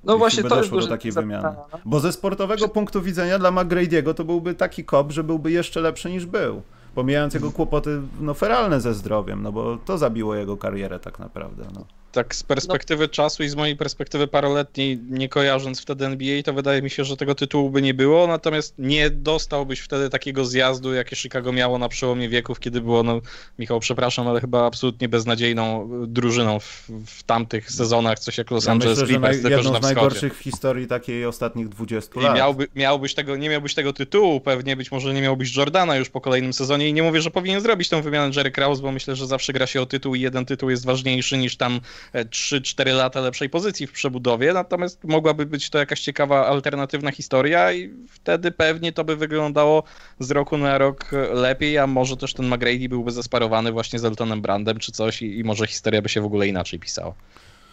No właśnie to doszło do takiej wymiany. No. Bo ze sportowego punktu widzenia dla McGrady'ego to byłby taki kop, że byłby jeszcze lepszy niż był. Pomijając jego kłopoty no, feralne ze zdrowiem, no bo to zabiło jego karierę tak naprawdę. No tak z perspektywy no. czasu i z mojej perspektywy paroletniej, nie kojarząc wtedy NBA, to wydaje mi się, że tego tytułu by nie było, natomiast nie dostałbyś wtedy takiego zjazdu, jakie Chicago miało na przełomie wieków, kiedy było, no Michał, przepraszam, ale chyba absolutnie beznadziejną drużyną w, w tamtych sezonach, coś jak Los ja Angeles myślę, Clippers, naj, jedną z najgorszych w historii takiej ostatnich 20 I lat. Miałby, miałbyś tego, nie miałbyś tego tytułu, pewnie być może nie miałbyś Jordana już po kolejnym sezonie i nie mówię, że powinien zrobić tę wymianę Jerry Krause, bo myślę, że zawsze gra się o tytuł i jeden tytuł jest ważniejszy niż tam 3-4 e, lata lepszej pozycji w przebudowie, natomiast mogłaby być to jakaś ciekawa alternatywna historia i wtedy pewnie to by wyglądało z roku na rok lepiej, a może też ten McGrady byłby zesparowany właśnie z Eltonem Brandem czy coś i, i może historia by się w ogóle inaczej pisała.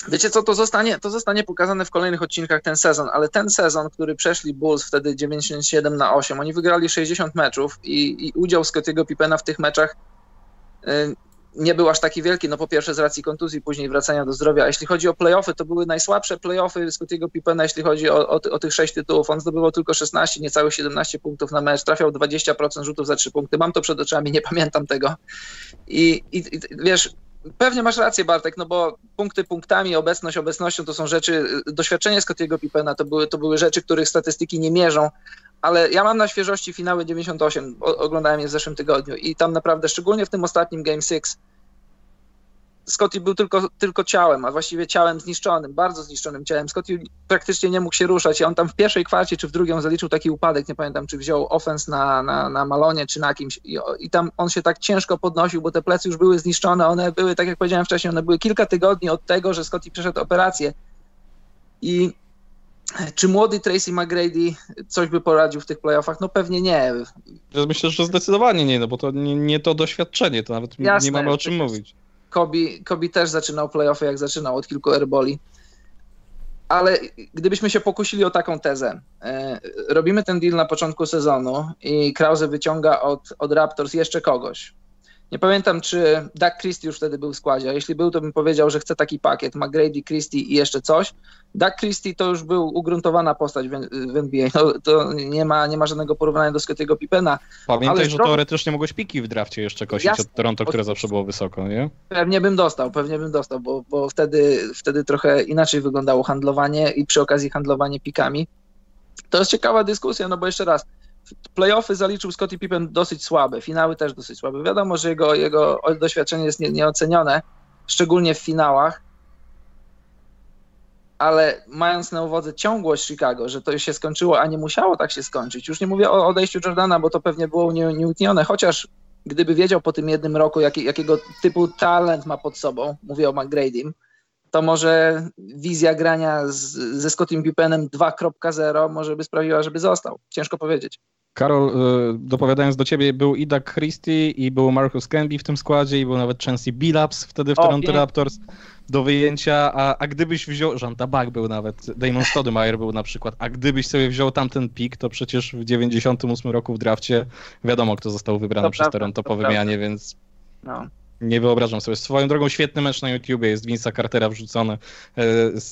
Wiecie co, to zostanie, to zostanie pokazane w kolejnych odcinkach ten sezon, ale ten sezon, który przeszli Bulls wtedy 97 na 8, oni wygrali 60 meczów i, i udział Scottiego Pippena w tych meczach y, nie był aż taki wielki, no po pierwsze z racji kontuzji, później wracania do zdrowia. A jeśli chodzi o playoffy, to były najsłabsze playoffy Scottiego Pippena, jeśli chodzi o, o, o, tych sześć tytułów. On zdobywał tylko 16, niecałe 17 punktów na mecz, trafiał 20% rzutów za 3 punkty. Mam to przed oczami, nie (laughs) pamiętam tego. I, i, i wiesz, Pewnie masz rację, Bartek, no bo punkty punktami, obecność obecnością to są rzeczy, doświadczenie Scottiego Pippena to były, to były rzeczy, których statystyki nie mierzą, ale ja mam na świeżości finały 98, o, oglądałem je w zeszłym tygodniu i tam naprawdę, szczególnie w tym ostatnim Game 6, Scotty był tylko, tylko ciałem, a właściwie ciałem zniszczonym, bardzo zniszczonym ciałem. Scotty praktycznie nie mógł się ruszać i on tam w pierwszej kwarcie czy w drugiej zaliczył taki upadek, nie pamiętam czy wziął ofens na, na, na Malonie czy na kimś. I, i tam on się tak ciężko podnosił, bo te plecy już były zniszczone, one były, tak jak powiedziałem wcześniej, one były kilka tygodni od tego, że Scotty przeszedł operację. I czy młody Tracy McGrady coś by poradził w tych playoffach? No pewnie nie. Myślę, że zdecydowanie nie, no bo to nie, nie to doświadczenie, to nawet Jasne, nie mamy o czym mówić. Kobi, Kobi też zaczynał playoffy, jak zaczynał od kilku airboli. Ale gdybyśmy się pokusili o taką tezę, e, robimy ten deal na początku sezonu i Krause wyciąga od, od Raptors jeszcze kogoś. Nie pamiętam, czy Doug Christie już wtedy był w składzie. A jeśli był, to bym powiedział, że chce taki pakiet. McGrady, Christie i jeszcze coś. Doug Christie to już był ugruntowana postać w, NBA. No, to nie ma, nie ma żadnego porównania do Scottiego Pippena. Pamiętaj, że teoretycznie mogłeś piki w drafcie jeszcze kosić Jasne, od Toronto, które zawsze było wysoko, nie? Pewnie bym dostał, pewnie bym dostał, bo, bo wtedy, wtedy trochę inaczej wyglądało handlowanie i przy okazji handlowanie pikami. To jest ciekawa dyskusja, no bo jeszcze raz, Playoffy zaliczył Scottie Pippen dosyć słabe, finały też dosyć słabe. Wiadomo, że jego, jego doświadczenie jest nie, nieocenione, szczególnie w finałach, ale mając na uwadze ciągłość Chicago, że to już się skończyło, a nie musiało tak się skończyć. Już nie mówię o odejściu Jordana, bo to pewnie było nieutnione, chociaż gdyby wiedział po tym jednym roku, jak, jakiego typu talent ma pod sobą, mówię o McGradym, to może wizja grania z, ze Scottim Pippenem 2.0 może by sprawiła, żeby został. Ciężko powiedzieć. Karol, y, dopowiadając do ciebie, był i Doug Christie, i był Marcus Camby w tym składzie, i był nawet Chancey Billups wtedy w o, Toronto Raptors do wyjęcia, a, a gdybyś wziął, Jean Tabak był nawet, Damon Stoudemire był na przykład, a gdybyś sobie wziął tamten pik, to przecież w 98 roku w drafcie wiadomo, kto został wybrany to przez prawda, Toronto po wymianie, więc... No. Nie wyobrażam sobie. Swoją drogą świetny mecz na YouTubie jest Vince'a Cartera wrzucony. E,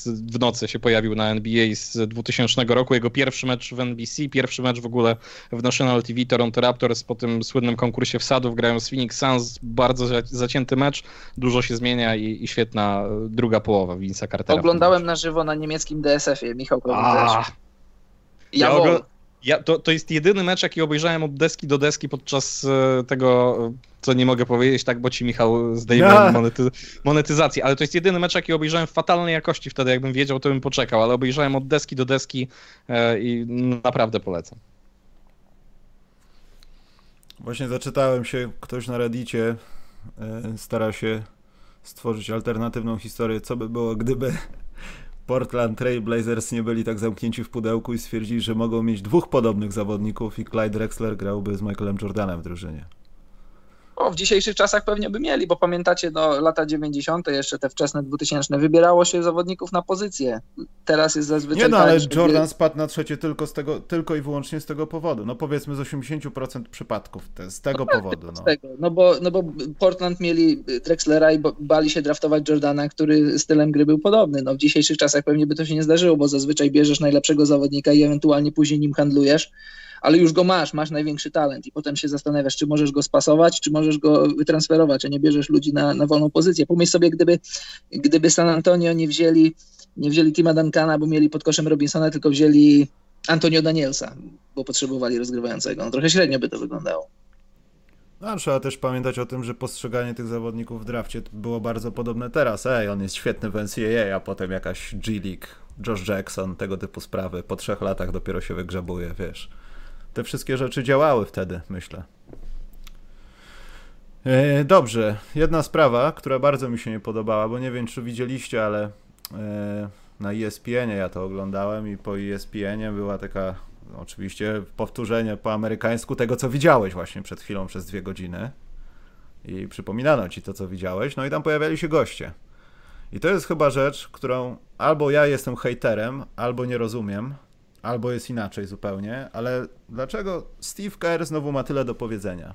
w nocy się pojawił na NBA z 2000 roku. Jego pierwszy mecz w NBC, pierwszy mecz w ogóle w National TV Toronto Raptors po tym słynnym konkursie wsadów grają z Phoenix Suns. Bardzo zacięty mecz, dużo się zmienia i, i świetna druga połowa Vince'a Cartera. Oglądałem na żywo na niemieckim DSF-ie, Michał Ja, ja ja, to, to jest jedyny mecz, jaki obejrzałem od deski do deski podczas e, tego, co nie mogę powiedzieć, tak, bo ci Michał zdejmie ja. monety, monetyzację, ale to jest jedyny mecz, jaki obejrzałem w fatalnej jakości wtedy, jakbym wiedział, to bym poczekał, ale obejrzałem od deski do deski e, i naprawdę polecam. Właśnie zaczytałem się, ktoś na Reddicie e, stara się stworzyć alternatywną historię, co by było, gdyby Portland Trail Blazers nie byli tak zamknięci w pudełku i stwierdzili, że mogą mieć dwóch podobnych zawodników i Clyde Drexler grałby z Michaelem Jordanem w drużynie. O, w dzisiejszych czasach pewnie by mieli, bo pamiętacie, no, lata 90., jeszcze te wczesne 2000, wybierało się zawodników na pozycję. Teraz jest zazwyczaj. Nie, no ale tak, Jordan spadł na trzecie tylko, z tego, tylko i wyłącznie z tego powodu. No powiedzmy z 80% przypadków te, z tego no, powodu. No. Z tego. No, bo, no bo Portland mieli Drexlera i bali się draftować Jordana, który stylem gry był podobny. No w dzisiejszych czasach pewnie by to się nie zdarzyło, bo zazwyczaj bierzesz najlepszego zawodnika i ewentualnie później nim handlujesz ale już go masz, masz największy talent i potem się zastanawiasz, czy możesz go spasować, czy możesz go wytransferować, a nie bierzesz ludzi na, na wolną pozycję. Pomyśl sobie, gdyby, gdyby San Antonio nie wzięli, nie wzięli Tima Duncana, bo mieli pod koszem Robinsona, tylko wzięli Antonio Danielsa, bo potrzebowali rozgrywającego. No, trochę średnio by to wyglądało. No, trzeba też pamiętać o tym, że postrzeganie tych zawodników w drafcie było bardzo podobne teraz. Ej, on jest świetny w NCAA, a potem jakaś G-League, Josh Jackson, tego typu sprawy. Po trzech latach dopiero się wygrzebuje, wiesz te wszystkie rzeczy działały wtedy, myślę. E, dobrze, jedna sprawa, która bardzo mi się nie podobała, bo nie wiem, czy widzieliście, ale e, na ESPN-ie ja to oglądałem i po ESPN-ie była taka, oczywiście powtórzenie po amerykańsku tego, co widziałeś właśnie przed chwilą przez dwie godziny. I przypominano ci to, co widziałeś, no i tam pojawiali się goście. I to jest chyba rzecz, którą albo ja jestem hejterem, albo nie rozumiem, albo jest inaczej zupełnie, ale dlaczego Steve Kerr znowu ma tyle do powiedzenia?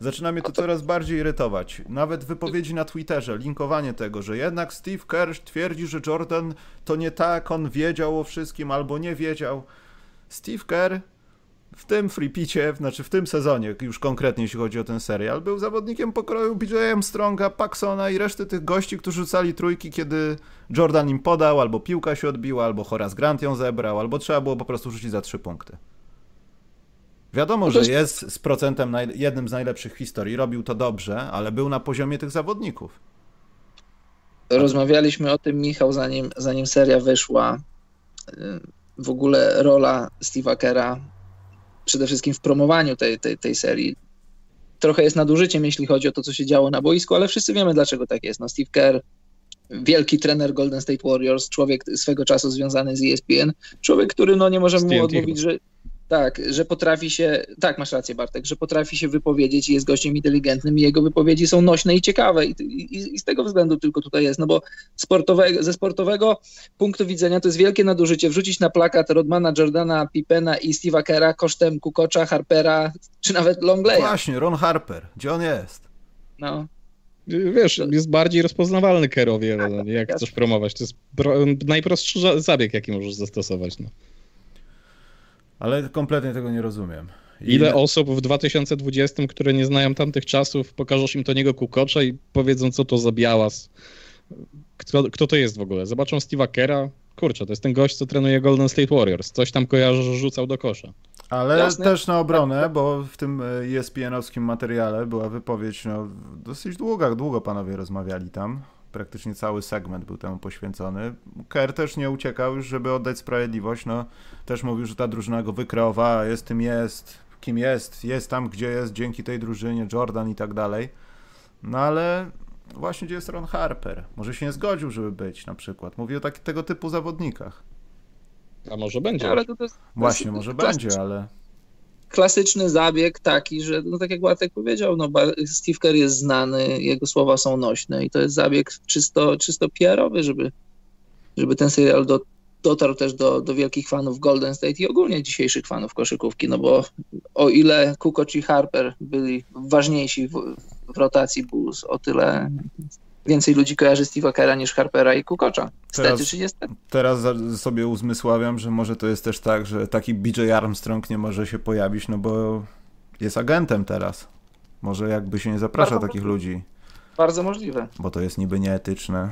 Zaczyna mnie to coraz bardziej irytować. Nawet wypowiedzi na Twitterze, linkowanie tego, że jednak Steve Kerr twierdzi, że Jordan to nie tak, on wiedział o wszystkim albo nie wiedział. Steve Kerr w tym freepicie, znaczy w tym sezonie, już konkretnie jeśli chodzi o ten serial, był zawodnikiem pokroju BJ Armstronga, Paxona i reszty tych gości, którzy rzucali trójki, kiedy Jordan im podał, albo piłka się odbiła, albo Horace Grant ją zebrał, albo trzeba było po prostu rzucić za trzy punkty. Wiadomo, że jest z procentem jednym z najlepszych w historii, robił to dobrze, ale był na poziomie tych zawodników. Rozmawialiśmy o tym, Michał, zanim, zanim seria wyszła. W ogóle rola Steve'a Kera przede wszystkim w promowaniu tej, tej, tej serii. Trochę jest nadużyciem, jeśli chodzi o to, co się działo na boisku, ale wszyscy wiemy, dlaczego tak jest. No, Steve Kerr, wielki trener Golden State Warriors, człowiek swego czasu związany z ESPN, człowiek, który no, nie możemy mu odmówić, że tak, że potrafi się, tak masz rację Bartek, że potrafi się wypowiedzieć i jest gościem inteligentnym i jego wypowiedzi są nośne i ciekawe i, i, i z tego względu tylko tutaj jest, no bo sportowe, ze sportowego punktu widzenia to jest wielkie nadużycie wrzucić na plakat Rodmana, Jordana, Pippena i Steve'a Kera kosztem Kukocza, Harpera czy nawet Longleya. Właśnie, Ron Harper, gdzie on jest? No. Wiesz, jest bardziej rozpoznawalny Kerowie, tak, tak, jak chcesz promować. To jest najprostszy zabieg, jaki możesz zastosować. No. Ale kompletnie tego nie rozumiem. I Ile osób w 2020, które nie znają tamtych czasów, pokażesz im Toniego Kukocza i powiedzą, co to za białas. Kto, kto to jest w ogóle? Zobaczą Steve'a Kera. Kurczę, to jest ten gość, co trenuje Golden State Warriors. Coś tam kojarzy, że rzucał do kosza. Ale Jasne. też na obronę, bo w tym ESPN-owskim materiale była wypowiedź, no dosyć długa, długo panowie rozmawiali tam. Praktycznie cały segment był temu poświęcony. Kerr też nie uciekał już, żeby oddać sprawiedliwość. No, też mówił, że ta drużyna go wykreowała, jest tym jest, kim jest, jest tam, gdzie jest, dzięki tej drużynie, Jordan i tak dalej. No ale właśnie gdzie jest Ron Harper? Może się nie zgodził, żeby być na przykład. Mówi o tak, tego typu zawodnikach. A może będzie. Ale to, to jest, Właśnie, może będzie, ale... Klasyczny zabieg taki, że no tak jak Bartek powiedział, no Steve Kerr jest znany, jego słowa są nośne i to jest zabieg czysto, czysto PR-owy, żeby, żeby ten serial do, dotarł też do, do wielkich fanów Golden State i ogólnie dzisiejszych fanów koszykówki, no bo o ile Kukoc i Harper byli ważniejsi w, w rotacji Bulls, o tyle więcej ludzi kojarzy Steve'a Kera niż Harpera i Kukocza. Teraz, czy niestety. Teraz sobie uzmysławiam, że może to jest też tak, że taki BJ Armstrong nie może się pojawić, no bo jest agentem teraz. Może jakby się nie zaprasza Bardzo takich ludzi. Bardzo możliwe. Bo to jest niby nieetyczne.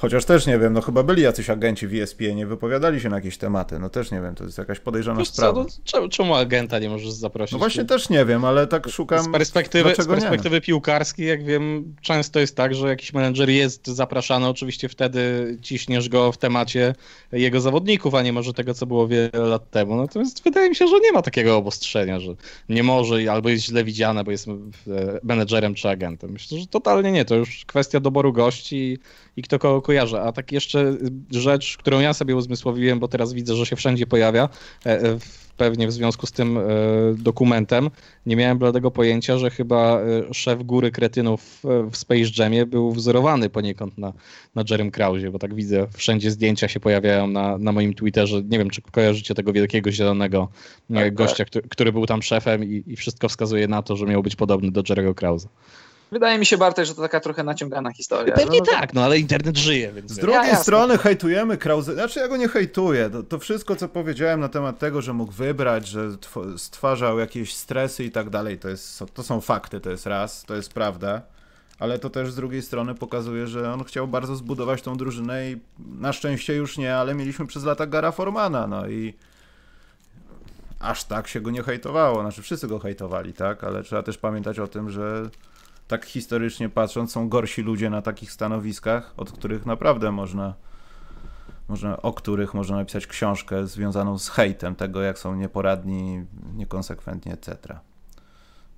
Chociaż też nie wiem, no chyba byli jacyś agenci w ESPN, nie wypowiadali się na jakieś tematy. No też nie wiem, to jest jakaś podejrzana Wiesz sprawa. Co, no, czemu agenta nie możesz zaprosić? No właśnie też nie wiem, ale tak szukam. Z perspektywy, z perspektywy nie? piłkarskiej, jak wiem, często jest tak, że jakiś menedżer jest zapraszany, oczywiście wtedy ciśniesz go w temacie jego zawodników, a nie może tego, co było wiele lat temu. Natomiast wydaje mi się, że nie ma takiego obostrzenia, że nie może albo jest źle widziane, bo jest e, menedżerem czy agentem. Myślę, że totalnie nie. To już kwestia doboru gości i kto kogo kojarzy. A tak jeszcze rzecz, którą ja sobie uzmysłowiłem, bo teraz widzę, że się wszędzie pojawia, e, e, pewnie w związku z tym e, dokumentem, nie miałem bladego pojęcia, że chyba szef góry kretynów w Space Jamie był wzorowany poniekąd na, na Jerem Krausie, bo tak widzę, wszędzie zdjęcia się pojawiają na, na moim Twitterze. Nie wiem, czy kojarzycie tego wielkiego zielonego tak, gościa, tak. Który, który, był tam szefem i, i, wszystko wskazuje na to, że miał być podobny do Jerego Krausa. Wydaje mi się, Bartek, że to taka trochę naciągana historia. Pewnie no, tak, no ale internet żyje, więc... Z drugiej ja, strony hejtujemy Krause, znaczy ja go nie hejtuję, to, to, wszystko, co powiedziałem na temat tego, że mógł wybrać, że stwarzał jakieś stresy i tak dalej, to, jest, to są fakty, to jest raz, to jest prawda, ale to też z drugiej strony pokazuje, że on chciał bardzo zbudować tą drużynę i na szczęście już nie, ale mieliśmy przez lata Gara Formana, no i aż tak się go nie hejtowało, znaczy wszyscy go hejtowali, tak, ale trzeba też pamiętać o tym, że tak historycznie patrząc, są gorsi ludzie na takich stanowiskach, od których naprawdę można, można o których można napisać książkę związaną z hejtem tego, jak są nieporadni, niekonsekwentni, etc.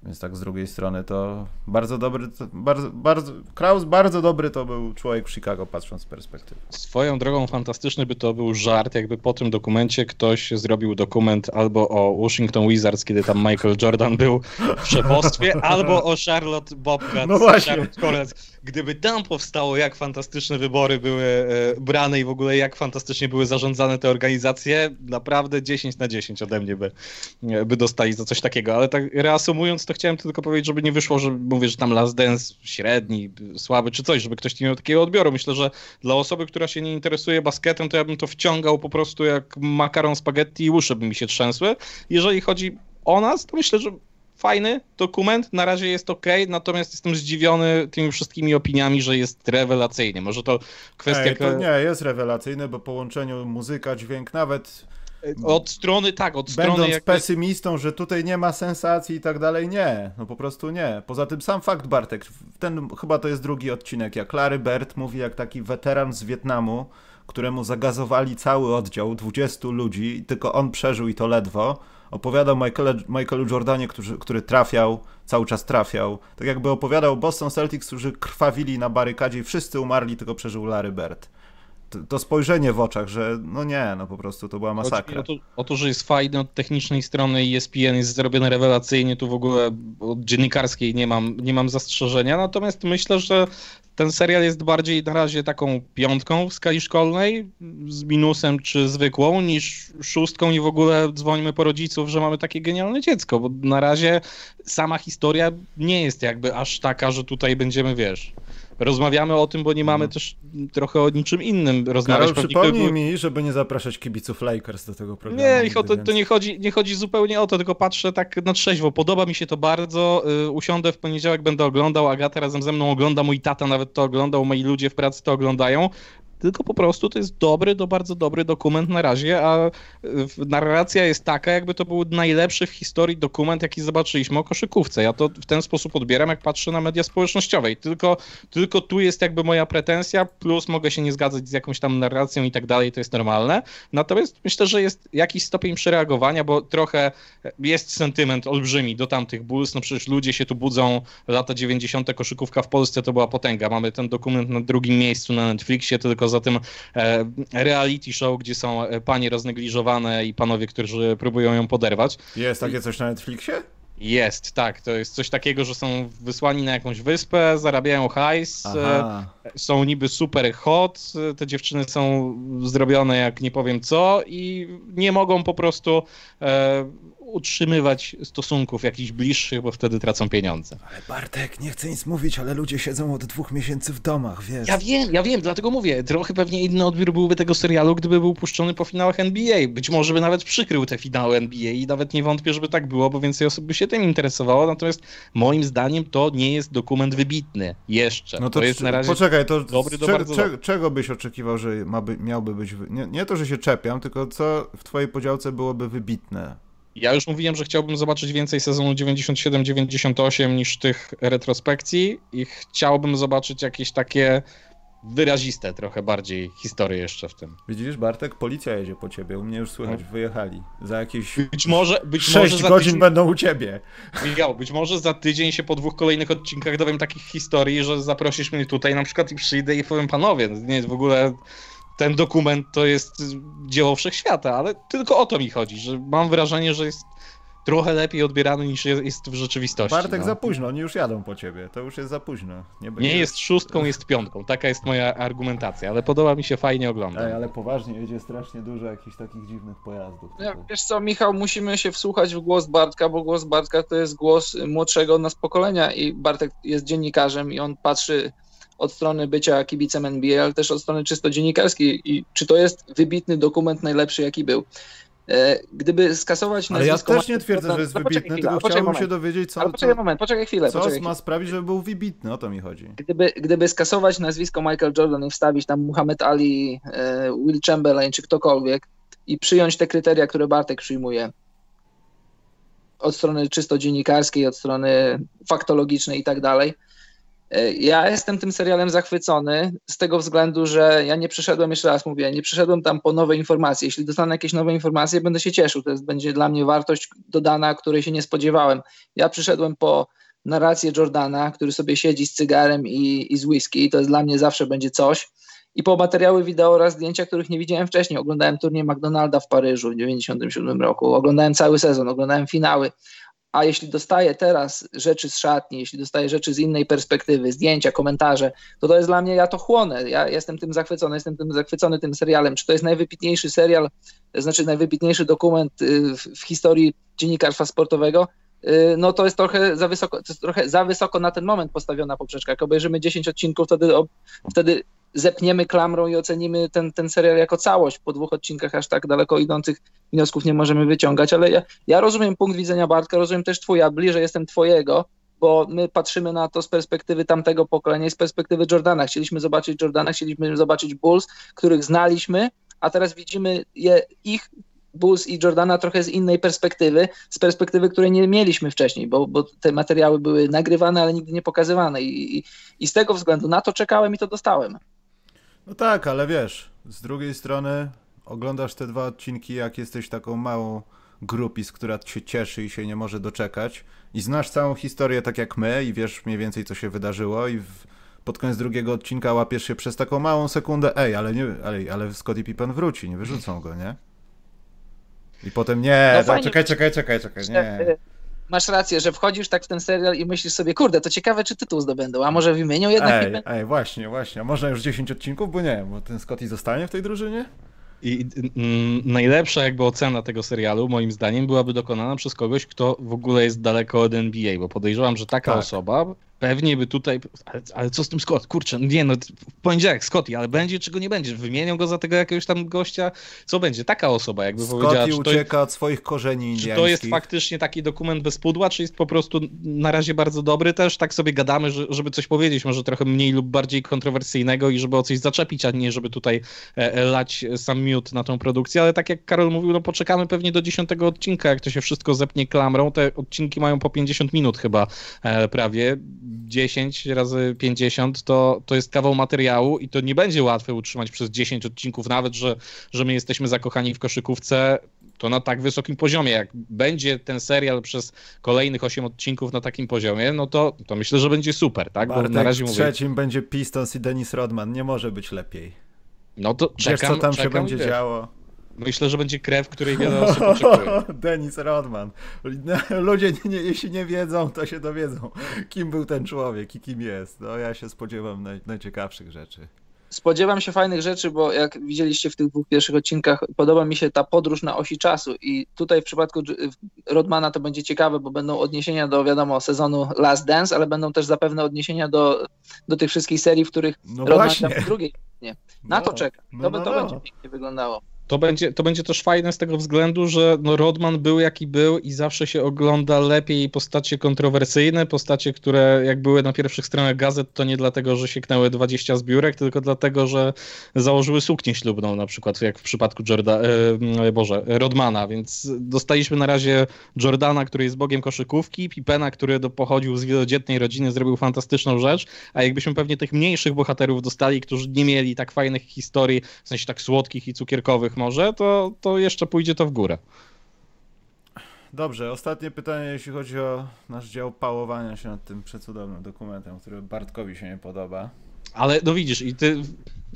Więc tak z drugiej strony to bardzo dobry, to bardzo, bardzo, Kraus bardzo dobry to był człowiek w Chicago, patrząc z perspektywy. Swoją drogą fantastyczny by to był żart, jakby po tym dokumencie ktoś zrobił dokument albo o Washington Wizards, kiedy tam Michael Jordan był w szefostwie, albo o Charlotte Bobcat. No właśnie. Gdyby tam powstało, jak fantastyczne wybory były e, brane i w ogóle jak fantastycznie były zarządzane te organizacje, naprawdę 10 na 10 ode mnie by, e, by dostali za coś takiego. Ale tak reasumując, to chciałem tylko powiedzieć, żeby nie wyszło, że mówię, że tam Last Dance średni, słaby czy coś, żeby ktoś nie miał takiego odbioru. Myślę, że dla osoby, która się nie interesuje basketem, to ja bym to wciągał po prostu jak makaron spaghetti i uszy by mi się trzęsły. Jeżeli chodzi o nas, to myślę, że fajny dokument, na razie jest ok, natomiast jestem zdziwiony tymi wszystkimi opiniami, że jest rewelacyjny. Może to kwestia... Ej, to nie, jest rewelacyjny, bo połączeniu muzyka, dźwięk, nawet... Od strony, tak, od strony... Będąc jakby... pesymistą, że tutaj nie ma sensacji i tak dalej, nie, no po prostu nie. Poza tym sam fakt, Bartek, ten chyba to jest drugi odcinek, jak Larry Bird mówi jak taki weteran z Wietnamu, któremu zagazowali cały oddział, 20 ludzi tylko on przeżył i to ledwo, opowiadał Michael, Michaelu Jordanie, który, który trafiał, cały czas trafiał. Tak jakby opowiadał Boston Celtics, którzy krwawili na barykadzie i wszyscy umarli, tylko przeżył Larry Bird. To, spojrzenie w oczach, że no nie, no po prostu to była masakra. O to, o to, że jest fajny od technicznej strony i ESPN jest zrobione rewelacyjnie, tu w ogóle od dziennikarskiej nie mam, nie mam zastrzeżenia, natomiast myślę, że ten serial jest bardziej na razie taką piątką w skali szkolnej, z minusem czy zwykłą, niż szóstką i w ogóle dzwonimy po rodziców, że mamy takie genialne dziecko, bo na razie sama historia nie jest jakby aż taka, że tutaj będziemy, wiesz, rozmawiamy o tym, bo nie mamy mhm. też trochę o niczym innym rozmawiać. Karol, przypomnij mi, żeby nie zapraszać kibiców Lakers do tego programu. Nie, nigdy, to, to, nie, chodzi, nie chodzi zupełnie o to, tylko patrzę tak na trzeźwo. Podoba mi się to bardzo. Y, usiądę w poniedziałek, będę oglądał. Agata razem ze mną ogląda, mój tata nawet to oglądał, moi ludzie w pracy to oglądają tylko po prostu to jest dobry do bardzo dobry dokument na razie, a narracja jest taka, jakby to był najlepszy w historii dokument, jaki zobaczyliśmy o koszykówce. Ja to w ten sposób odbieram, jak patrzę na media społecznościowe. I tylko, tylko tu jest jakby moja pretensja, plus mogę się nie zgadzać z jakąś tam narracją i tak dalej, to jest normalne. Natomiast myślę, że jest jakiś stopień przereagowania, bo trochę jest sentyment olbrzymi do tamtych Bulls. No przecież ludzie się tu budzą, lata 90. koszykówka w Polsce to była potęga. Mamy ten dokument na drugim miejscu na Netflixie, tylko za tym e, reality show, gdzie są e, panie roznegliżowane i panowie, którzy próbują ją poderwać. Jest takie coś na Netflixie? Jest, tak. To jest coś takiego, że są wysłani na jakąś wyspę, zarabiają hajs, Aha. są niby super hot, te dziewczyny są zrobione jak nie powiem co i nie mogą po prostu e, utrzymywać stosunków jakichś bliższych, bo wtedy tracą pieniądze. Ale Bartek, nie chcę nic mówić, ale ludzie siedzą od dwóch miesięcy w domach, wiesz. Ja wiem, ja wiem, dlatego mówię. Trochę pewnie inny odbiór byłby tego serialu, gdyby był puszczony po finałach NBA. Być może by nawet przykrył te finały NBA i nawet nie wątpię, żeby tak było, bo więcej osób by się tym interesowało. Natomiast moim zdaniem to nie jest dokument wybitny. Jeszcze. No to, to jest na razie poczekaj, to dobry do bardzo cze, czego byś oczekiwał, że ma by, miałby być... Nie, nie to, że się czepiam, tylko co w twojej podziałce byłoby wybitne? Ja już mówiłem, że chciałbym zobaczyć więcej sezonu 97-98 niż tych retrospekcji i chciałbym zobaczyć jakieś takie wyraziste trochę bardziej historie jeszcze w tym. Widzisz, Bartek, policja jedzie po ciebie, u mnie już słychać, no. wyjechali. Za jakieś być może, być 6 może godzin tydzień... będą u ciebie. Michał, być może za tydzień się po dwóch kolejnych odcinkach dowiem takich historii, że zaprosisz mnie tutaj na przykład i przyjdę i powiem, panowie, nie jest w ogóle ten dokument to jest dzieło wszechświata, ale tylko o to mi chodzi, że mam wrażenie, że jest trochę lepiej odbierany niż jest w rzeczywistości. Bartek no. za późno, oni już jadą po ciebie, to już jest za późno. Nie, będzie... nie jest szóstką, jest piątką, taka jest moja argumentacja, ale podoba mi się, fajnie oglądać. Ej, ale poważnie, jedzie strasznie dużo jakichś takich dziwnych pojazdów. Ja, wiesz co, Michał, musimy się wsłuchać w głos Bartka, bo głos Bartka to jest głos młodszego od nas pokolenia i Bartek jest dziennikarzem i on patrzy od strony bycia kibicem NBA, ale też od strony czysto dziennikarskiej i czy to jest wybitny dokument najlepszy, jaki był. E, gdyby skasować Ale ja też nie twierdzę, że jest no, wybitny, tylko chciałbym moment. się dowiedzieć, co... Ale poczekaj moment, poczekaj chwilę. Co poczekaj ma sprawić, żeby był wybitny, o to mi chodzi. Gdyby, gdyby skasować nazwisko Michael Jordan i wstawić tam Muhammad Ali, e, Will Chamberlain czy ktokolwiek i przyjąć te kryteria, które Bartek przyjmuje od strony czysto dziennikarskiej, od strony faktologicznej i tak dalej, ja jestem tym serialem zachwycony z tego względu, że ja nie przyszedłem, jeszcze raz mówię, nie przyszedłem tam po nowe informacje. Jeśli dostanę jakieś nowe informacje, będę się cieszył. To jest, będzie dla mnie wartość dodana, której się nie spodziewałem. Ja przyszedłem po narrację Jordana, który sobie siedzi z cygarem i, i z whisky. To jest dla mnie zawsze będzie coś. I po materiały wideo oraz zdjęcia, których nie widziałem wcześniej. Oglądałem turniej McDonalda w Paryżu w 1997 roku. Oglądałem cały sezon, oglądałem finały a jeśli dostaję teraz rzeczy z szatni, jeśli dostaję rzeczy z innej perspektywy, zdjęcia, komentarze, to to jest dla mnie, ja to chłonę, ja jestem tym zachwycony, jestem tym zachwycony tym serialem. Czy to jest najwybitniejszy serial, znaczy najwybitniejszy dokument y, w, w historii dziennikarstwa sportowego? Y, no to jest trochę za wysoko, trochę za wysoko na ten moment postawiona poprzeczka. Jak obejrzymy 10 odcinków, wtedy, wtedy zepniemy klamrą i ocenimy ten, ten serial jako całość. Po dwóch odcinkach aż tak daleko idących wniosków nie możemy wyciągać, ale ja, ja rozumiem punkt widzenia Bartka, rozumiem też twój, ja bliżej jestem twojego, bo my patrzymy na to z perspektywy tamtego pokolenia i z perspektywy Jordana. Chcieliśmy zobaczyć Jordana, chcieliśmy zobaczyć Bulls, których znaliśmy, a teraz widzimy je, ich Bulls i Jordana trochę z innej perspektywy, z perspektywy, której nie mieliśmy wcześniej, bo, bo te materiały były nagrywane, ale nigdy nie pokazywane I, i, i z tego względu na to czekałem i to dostałem. No tak, ale wiesz, z drugiej strony oglądasz te dwa odcinki, jak jesteś taką małą grupis, która się cieszy i się nie może doczekać. I znasz całą historię tak jak my i wiesz mniej więcej co się wydarzyło i w, pod koniec drugiego odcinka łapiesz się przez taką małą sekundę, ej, ale nie, ale, ale Scottie Pippen wróci, nie wyrzucą go, nie? I potem nie, no, czekaj, czekaj, czekaj, czekaj, nie masz rację, że wchodzisz tak w ten serial i myślisz sobie, kurde, to ciekawe, czy tytuł zdobędą, a może wymienią jednak ej, ej, właśnie, właśnie, a można już 10 odcinków, bo nie, bo ten Scotty zostanie w tej drużynie? I mm, najlepsza jakby ocena tego serialu, moim zdaniem, byłaby dokonana przez kogoś, kto w ogóle jest daleko od NBA, bo podejrzewam, że taka tak. osoba pewnie by tutaj, ale, ale, co z tym Scott? Kurczę, nie no, w poniedziałek Scotty, ale będzie czy go nie będzie? Wymienią go za tego jakiegoś tam gościa? Co będzie? Taka osoba jakby Scotty powiedziała. Scotty ucieka jest, od swoich korzeni indiańskich. Czy to jest faktycznie taki dokument bez pudła, czy jest po prostu na razie bardzo dobry też? Tak sobie gadamy, że, żeby coś powiedzieć, może trochę mniej lub bardziej kontrowersyjnego i żeby o coś zaczepić, a nie żeby tutaj e, e lać sam miód na tą produkcję, ale tak jak Karol mówił, no poczekamy pewnie do dziesiątego odcinka, jak to się wszystko zepnie klamrą. Te odcinki mają po 50 minut chyba e, prawie 10 razy 50 to, to jest kawał materiału i to nie będzie łatwe utrzymać przez 10 odcinków, nawet że, że my jesteśmy zakochani w koszykówce, to na tak wysokim poziomie. Jak będzie ten serial przez kolejnych 8 odcinków na takim poziomie, no to, to myślę, że będzie super, tak? Bartek, Bo na razie w mówię... trzecim będzie Pistons i Dennis Rodman. Nie może być lepiej. No to czekam, Wiesz, co tam czekam, się będzie działo? Myślę, że będzie krew, której wiele osób oczekuje. (laughs) Denis Rodman. Ludzie, nie, jeśli nie wiedzą, to się dowiedzą, kim był ten człowiek i kim jest. No ja się spodziewam naj, najciekawszych rzeczy. Spodziewam się fajnych rzeczy, bo jak widzieliście w tych dwóch pierwszych odcinkach, podoba mi się ta podróż na osi czasu i tutaj w przypadku Rodmana to będzie ciekawe, bo będą odniesienia do, wiadomo, sezonu Last Dance, ale będą też zapewne odniesienia do, do tych wszystkich serii, w których no Rodman w drugiej. Nie. Na no, to czekam. To, no, no, to no. będzie pięknie wyglądało. To będzie, to będzie też fajne z tego względu, że no Rodman był jaki był i zawsze się ogląda lepiej postacie kontrowersyjne, postacie, które jak były na pierwszych stronach gazet, to nie dlatego, że sieknęły 20 zbiórek, tylko dlatego, że założyły suknię ślubną, na przykład jak w przypadku Jorda, e, Boże, Rodmana, więc dostaliśmy na razie Jordana, który jest bogiem koszykówki, Pipena, który do, pochodził z wielodzietnej rodziny, zrobił fantastyczną rzecz, a jakbyśmy pewnie tych mniejszych bohaterów dostali, którzy nie mieli tak fajnych historii, w sensie tak słodkich i cukierkowych może, to, to jeszcze pójdzie to w górę. Dobrze, ostatnie pytanie, jeśli chodzi o nasz dział pałowania się nad tym przecudownym dokumentem, który Bartkowi się nie podoba. Ale no widzisz, i ty,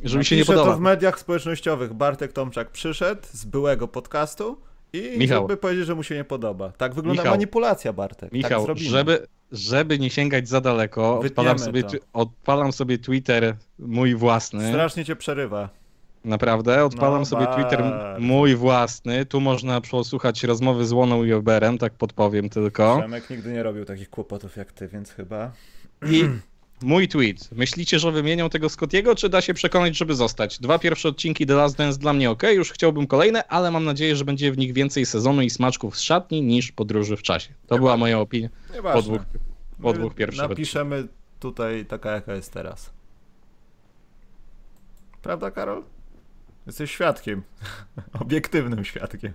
że mi się nie podoba. to w mediach społecznościowych. Bartek Tomczak przyszedł z byłego podcastu i Michał. żeby powiedzieć, że mu się nie podoba. Tak wygląda Michał. manipulacja, Bartek. Tak Michał, tak żeby, żeby nie sięgać za daleko, odpalam sobie, odpalam sobie Twitter mój własny. Strasznie cię przerywa. Naprawdę, odpalam no, sobie Twitter mój własny. Tu można posłuchać rozmowy z Łoną i Oberem, tak podpowiem tylko. Przemek nigdy nie robił takich kłopotów jak ty, więc chyba. I mój tweet. Myślicie, że wymienią tego Scottiego, czy da się przekonać, żeby zostać? Dwa pierwsze odcinki The Last Dance dla mnie ok, już chciałbym kolejne, ale mam nadzieję, że będzie w nich więcej sezonu i smaczków z szatni niż podróży w czasie. To nie była moja opinia po dwóch, po dwóch pierwszych Napiszemy tutaj taka, jaka jest teraz. Prawda, Karol? Jesteś świadkiem. (laughs) Obiektywnym świadkiem.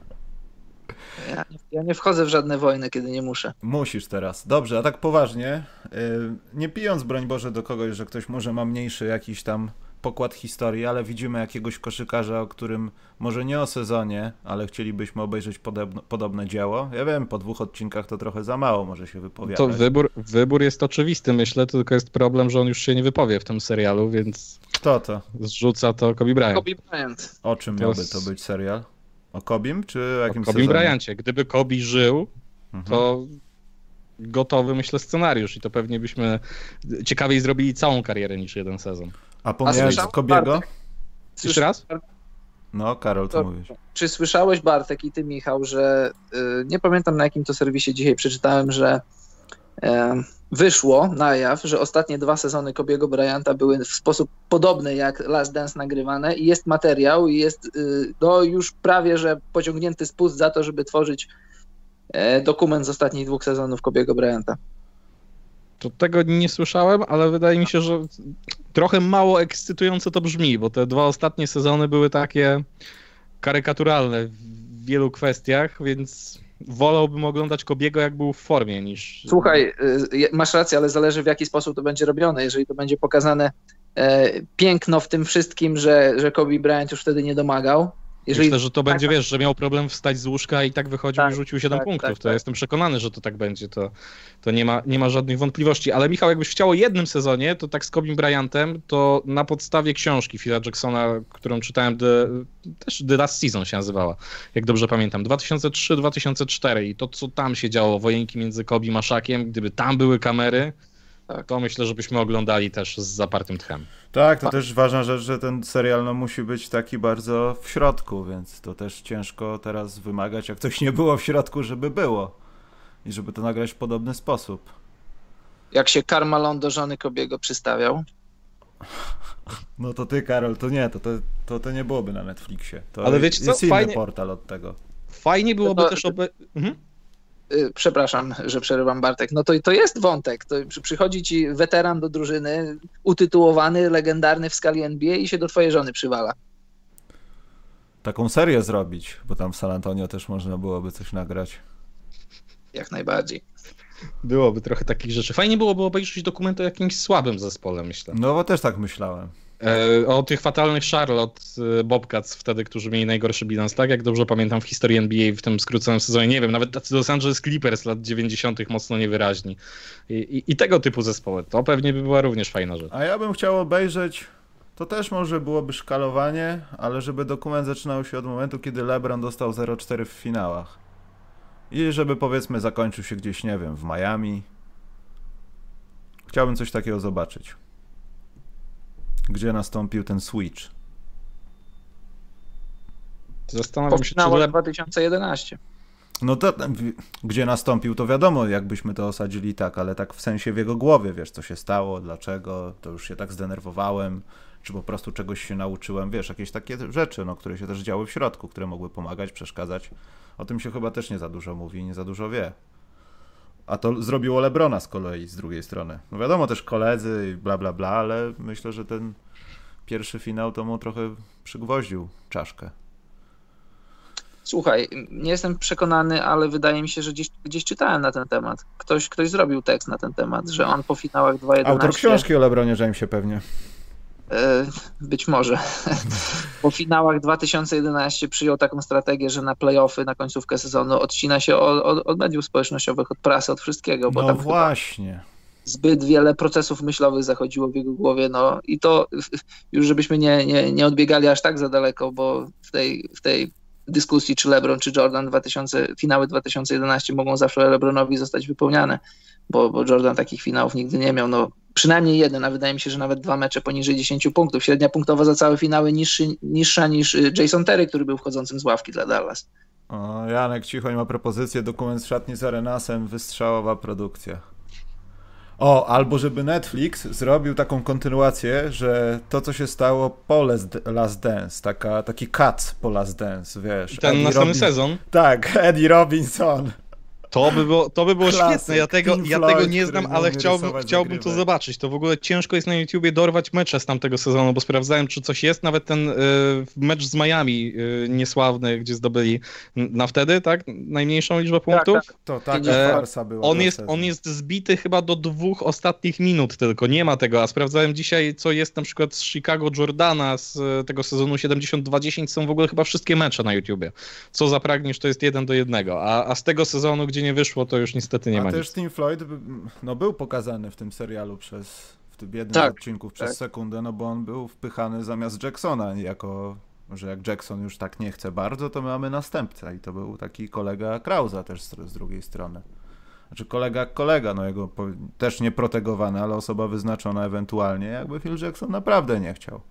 Ja, ja, nie wchodzę w żadne wojny, kiedy nie muszę. Musisz teraz. Dobrze, a tak poważnie, yy, nie pijąc broń Boże do kogoś, że ktoś może ma mniejszy jakiś tam pokład historii, ale widzimy jakiegoś koszykarza, o którym może nie o sezonie, ale chcielibyśmy obejrzeć podobno, podobne dzieło. Ja wiem, po dwóch odcinkach to trochę za mało może się wypowiadać. To wybór, wybór jest oczywisty, myślę, tylko jest problem, że on już się nie wypowie w tym serialu, więc... Kto to? Zrzuca to Kobe Bryant. Kobe Bryant. O czym to miałby to być serial? O Kobim, czy o jakimś O Kobe Bryancie. Gdyby Kobe żył, mhm. to gotowy, myślę, scenariusz i to pewnie byśmy ciekawiej zrobili całą karierę niż jeden sezon. A pomijając Kobiego? Jeszcze raz? No, Karol, co mówisz? Czy słyszałeś, Bartek, i ty, Michał, że y, nie pamiętam na jakim to serwisie dzisiaj przeczytałem, że y, wyszło na jaw, że ostatnie dwa sezony Kobiego Bryanta były w sposób podobny jak Last Dance nagrywane i jest materiał i jest y, no, już prawie, że pociągnięty spust za to, żeby tworzyć e, dokument z ostatnich dwóch sezonów Kobiego Bryanta. To tego nie słyszałem, ale wydaje mi się, że trochę mało ekscytująco to brzmi, bo te dwa ostatnie sezony były takie karykaturalne w wielu kwestiach, więc wolałbym oglądać Kobiego, jak był w formie, niż... Słuchaj, y, masz rację, ale zależy w jaki sposób to będzie robione. Jeżeli to będzie pokazane e, piękno w tym wszystkim, że, że Kobe Bryant już wtedy nie domagał, jeżeli... Myślę, że to będzie, tak, wiesz, że miał problem wstać z łóżka i tak wychodził tak, i rzucił 7 tak, punktów. Tak, to ja tak. jestem przekonany, że to tak będzie. To, to nie, ma, nie ma żadnych wątpliwości. Ale Michał, jakbyś chciał o jednym sezonie, to tak z Kobim Bryantem, to na podstawie książki Phila Jacksona, którą czytałem, The, też The Last Season się nazywała, jak dobrze pamiętam, 2003-2004 i to, co tam się działo, wojenki między Kobim a Szakiem, gdyby tam były kamery, tak. to myślę, żebyśmy oglądali też z zapartym tchem. Tak, to też ważna rzecz, że ten serial no, musi być taki bardzo w środku, więc to też ciężko teraz wymagać, jak coś nie było w środku, żeby było i żeby to nagrać w podobny sposób. jak się Karmalon do żony Kobiego przystawiał. No to ty, Karol, to nie, to, to, to, to nie byłoby na Netflixie. To Ale wiecie co? jest inny Fajnie- portal od tego. Fajnie byłoby to- też obe... Mhm. Y, Przepraszam, że przerywam Bartek. No to, to jest wątek. To przy- przychodzi ci weteran do drużyny, utytułowany, legendarny w skali NBA i się do twojej żony przywala. Taką serię zrobić, bo tam w San Antonio też można byłoby coś nagrać. Jak najbardziej. Byłoby trochę takich rzeczy. Fajnie byłoby obejrzeć dokument o jakimś słabym zespole, myślę. No bo też tak myślałem. E, o tych fatalnych Charlotte e, Bobcats wtedy, którzy mieli najgorszy bilans, tak? Jak dobrze pamiętam w historii NBA w tym skróconym sezonie, nie wiem, nawet tacy Los Angeles Clippers lat 90. mocno niewyraźni. I, i, I tego typu zespoły. To pewnie by była również fajna rzecz. A ja bym chciał obejrzeć, to też może byłoby szkalowanie, ale żeby dokument zaczynał się od momentu, kiedy LeBron dostał 0-4 w finałach. I żeby powiedzmy zakończył się gdzieś, nie wiem, w Miami. Chciałbym coś takiego zobaczyć. Gdzie nastąpił ten switch. Zastanawiam się, czy Powstało Le... 2011. No to gdzie nastąpił, to wiadomo, jakbyśmy to osadzili tak, ale tak w sensie w jego głowie, wiesz, co się stało, dlaczego, to już się tak zdenerwowałem, czy po prostu czegoś się nauczyłem, wiesz, jakieś takie rzeczy, no, które się też działy w środku, które mogły pomagać, przeszkadzać. O tym się chyba też nie za dużo mówi i nie za dużo wie. A to zrobiło Lebrona z kolei, z drugiej strony. No wiadomo, też koledzy i bla, bla, bla, ale myślę, że ten pierwszy finał to mu trochę przygwoździł czaszkę. Słuchaj, nie jestem przekonany, ale wydaje mi się, że gdzieś, gdzieś czytałem na ten temat. Ktoś, ktoś zrobił tekst na ten temat, że on po finałach 2.11... Autor książki o Lebronie Jamesie pewnie. E, Być może. Po finałach 2011 przyjął taką strategię, że na playoffy, na końcówkę sezonu odcina się od, od, mediów społecznościowych, od prasy, od wszystkiego, bo No tam właśnie. zbyt wiele procesów myślowych zachodziło w jego głowie. No i to już żebyśmy nie, nie, nie odbiegali aż tak za daleko, bo w tej, w tej dyskusji, czy LeBron, czy Jordan 2000, finały 2011 mogą zawsze LeBronowi zostać wypełniane, bo, bo Jordan takich finałów nigdy nie miał. No, przynajmniej jeden, a wydaje mi się, że nawet dwa mecze poniżej 10 punktów. Średnia punktowa za całe finały niższy, niższa niż y, Jason Terry, który był wchodzącym z ławki dla Dallas. O, Janek Cichoń ma propozycję, dokument z szatni z Arenasem, wystrzałowa produkcja. O, albo żeby Netflix zrobił taką kontynuację, że to, co się stało po Last, Dance, taka, taki cut po Last Dance, wiesz. I ten Eddie następny Robin- sezon, Tak, (laughs) Eddie Robinson. To by było, to by było Klasyk, świetne. Ja tego, Pink ja Floyd, tego nie znam, ale chciałbym, chciałbym to zobaczyć. To w ogóle ciężko jest na YouTubie dorwać mecze z tamtego sezonu, bo sprawdzałem, czy coś jest. Nawet ten y, mecz z Miami y, niesławny, gdzie zdobyli na wtedy, tak? Najmniejszą liczbę punktów. tak. To taka E, farsa była. On jest, on jest zbity chyba do dwóch ostatnich minut tylko, nie ma tego, a sprawdzałem dzisiaj, co jest na przykład z Chicago Jordana z e, tego sezonu 72-10, są w ogóle chyba wszystkie mecze na YouTubie. Co zapragniesz, to jest jeden do jednego, a, a z tego sezonu, gdzie nie wyszło, to już niestety nie A ma też nic. Tim Floyd no, był pokazany w tym serialu przez, w tym jednym Tak, z odcinków przez tak. sekundę, no bo on był wpychany zamiast Jacksona, jako, że jak Jackson już tak nie chce bardzo, to mamy następcę i to był taki kolega Krausa też z, z drugiej strony. Znaczy kolega jak kolega, no jego po, też nie protegowany, ale osoba wyznaczona ewentualnie, jakby Phil Jackson naprawdę nie chciał.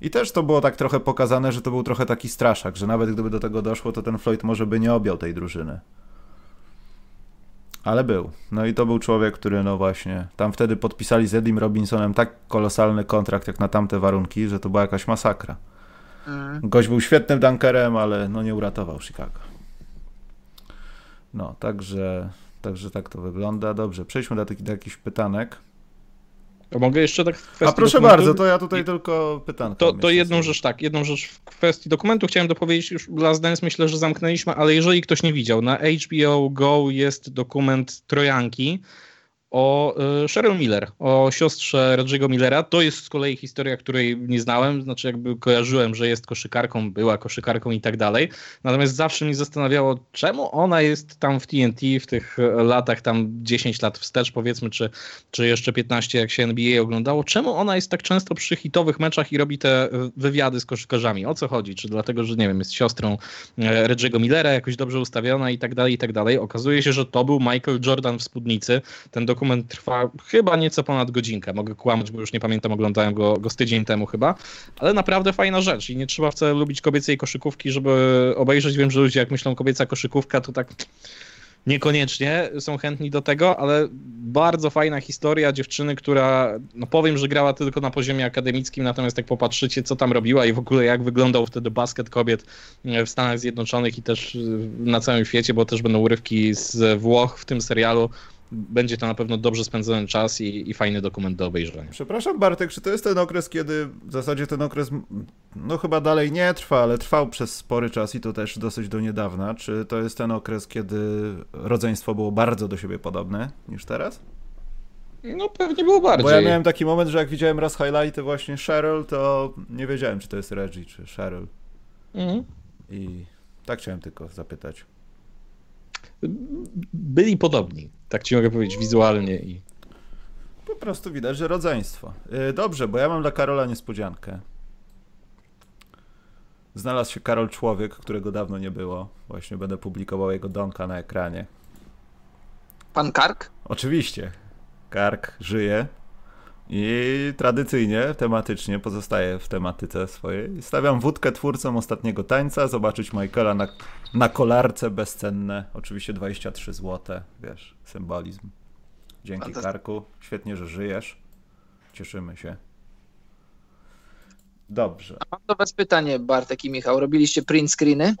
I też to było tak trochę pokazane, że to był trochę taki straszak, że nawet gdyby do tego doszło, to ten Floyd może by nie objął tej drużyny. Ale był. No i to był człowiek, który no właśnie, tam wtedy podpisali z Edim Robinsonem tak kolosalny kontrakt jak na tamte warunki, że to była jakaś masakra. Mm. Gość był świetnym dunkerem, ale no nie uratował Chicago. No, także, także tak to wygląda. Dobrze, przejdźmy do, do jakichś pytanek. A mogę jeszcze tak w A kwestii proszę dokumentu? bardzo, to ja tutaj tylko pytanko. To, to jedną rzecz, tak, jedną rzecz w kwestii dokumentu chciałem dopowiedzieć, już Last Dance myślę, że zamknęliśmy, ale jeżeli ktoś nie widział, na HBO Go jest dokument Trojanki o y, Cheryl Miller, o siostrze Reggie'ego Millera. To jest z kolei historia, której nie znałem, znaczy jakby kojarzyłem, że jest koszykarką, była koszykarką i tak dalej. Natomiast zawsze mnie zastanawiało, czemu ona jest tam w TNT w tych e, latach, tam 10 lat wstecz powiedzmy, czy, czy jeszcze 15 jak się NBA oglądało, czemu ona jest tak często przy hitowych meczach i robi te e, wywiady z koszykarzami? O co chodzi? Czy dlatego, że nie wiem, jest siostrą Reggie'ego Millera, jakoś dobrze ustawiona i tak dalej, i tak dalej. Okazuje się, że to był Michael Jordan w spódnicy. Ten dokument trwa chyba nieco ponad godzinkę. Mogę kłamać, bo już nie pamiętam, oglądałem go, go z tydzień temu chyba, ale naprawdę fajna rzecz i nie trzeba wcale lubić kobiecej koszykówki, żeby obejrzeć. Wiem, że ludzie jak myślą kobieca koszykówka, to tak niekoniecznie są chętni do tego, ale bardzo fajna historia dziewczyny, która, no powiem, że grała tylko na poziomie akademickim, natomiast jak popatrzycie, co tam robiła i w ogóle jak wyglądał wtedy basket kobiet w Stanach Zjednoczonych i też na całym świecie, bo też będą urywki z Włoch w tym serialu, będzie to na pewno dobrze spędzony czas i, i, fajny dokument do obejrzenia. Przepraszam Bartek, czy to jest ten okres, kiedy w zasadzie ten okres, no chyba dalej nie trwa, ale trwał przez spory czas i to też dosyć do niedawna. Czy to jest ten okres, kiedy rodzeństwo było bardzo do siebie podobne niż teraz? No pewnie było bardziej. Bo ja miałem taki moment, że jak widziałem raz highlighty właśnie Cheryl, to nie wiedziałem, czy to jest Reggie, czy Cheryl. Mhm. I tak chciałem tylko zapytać byli podobni, tak ci mogę powiedzieć, wizualnie i... Po prostu widać, że rodzeństwo. Y, dobrze, bo ja mam dla Karola niespodziankę. Znalazł się Karol Człowiek, którego dawno nie było. Właśnie będę publikował jego donka na ekranie. Pan Kark? Oczywiście. Kark żyje. I tradycyjnie, tematycznie pozostaję w tematyce swojej. Stawiam wódkę twórcom ostatniego tańca, zobaczyć Michaela na, na kolarce bezcenne. Oczywiście 23 zł, wiesz, symbolizm. Dzięki Karku, świetnie, że żyjesz. Cieszymy się. Dobrze. A mam do was pytanie, Bartek i Michał. Robiliście print screeny?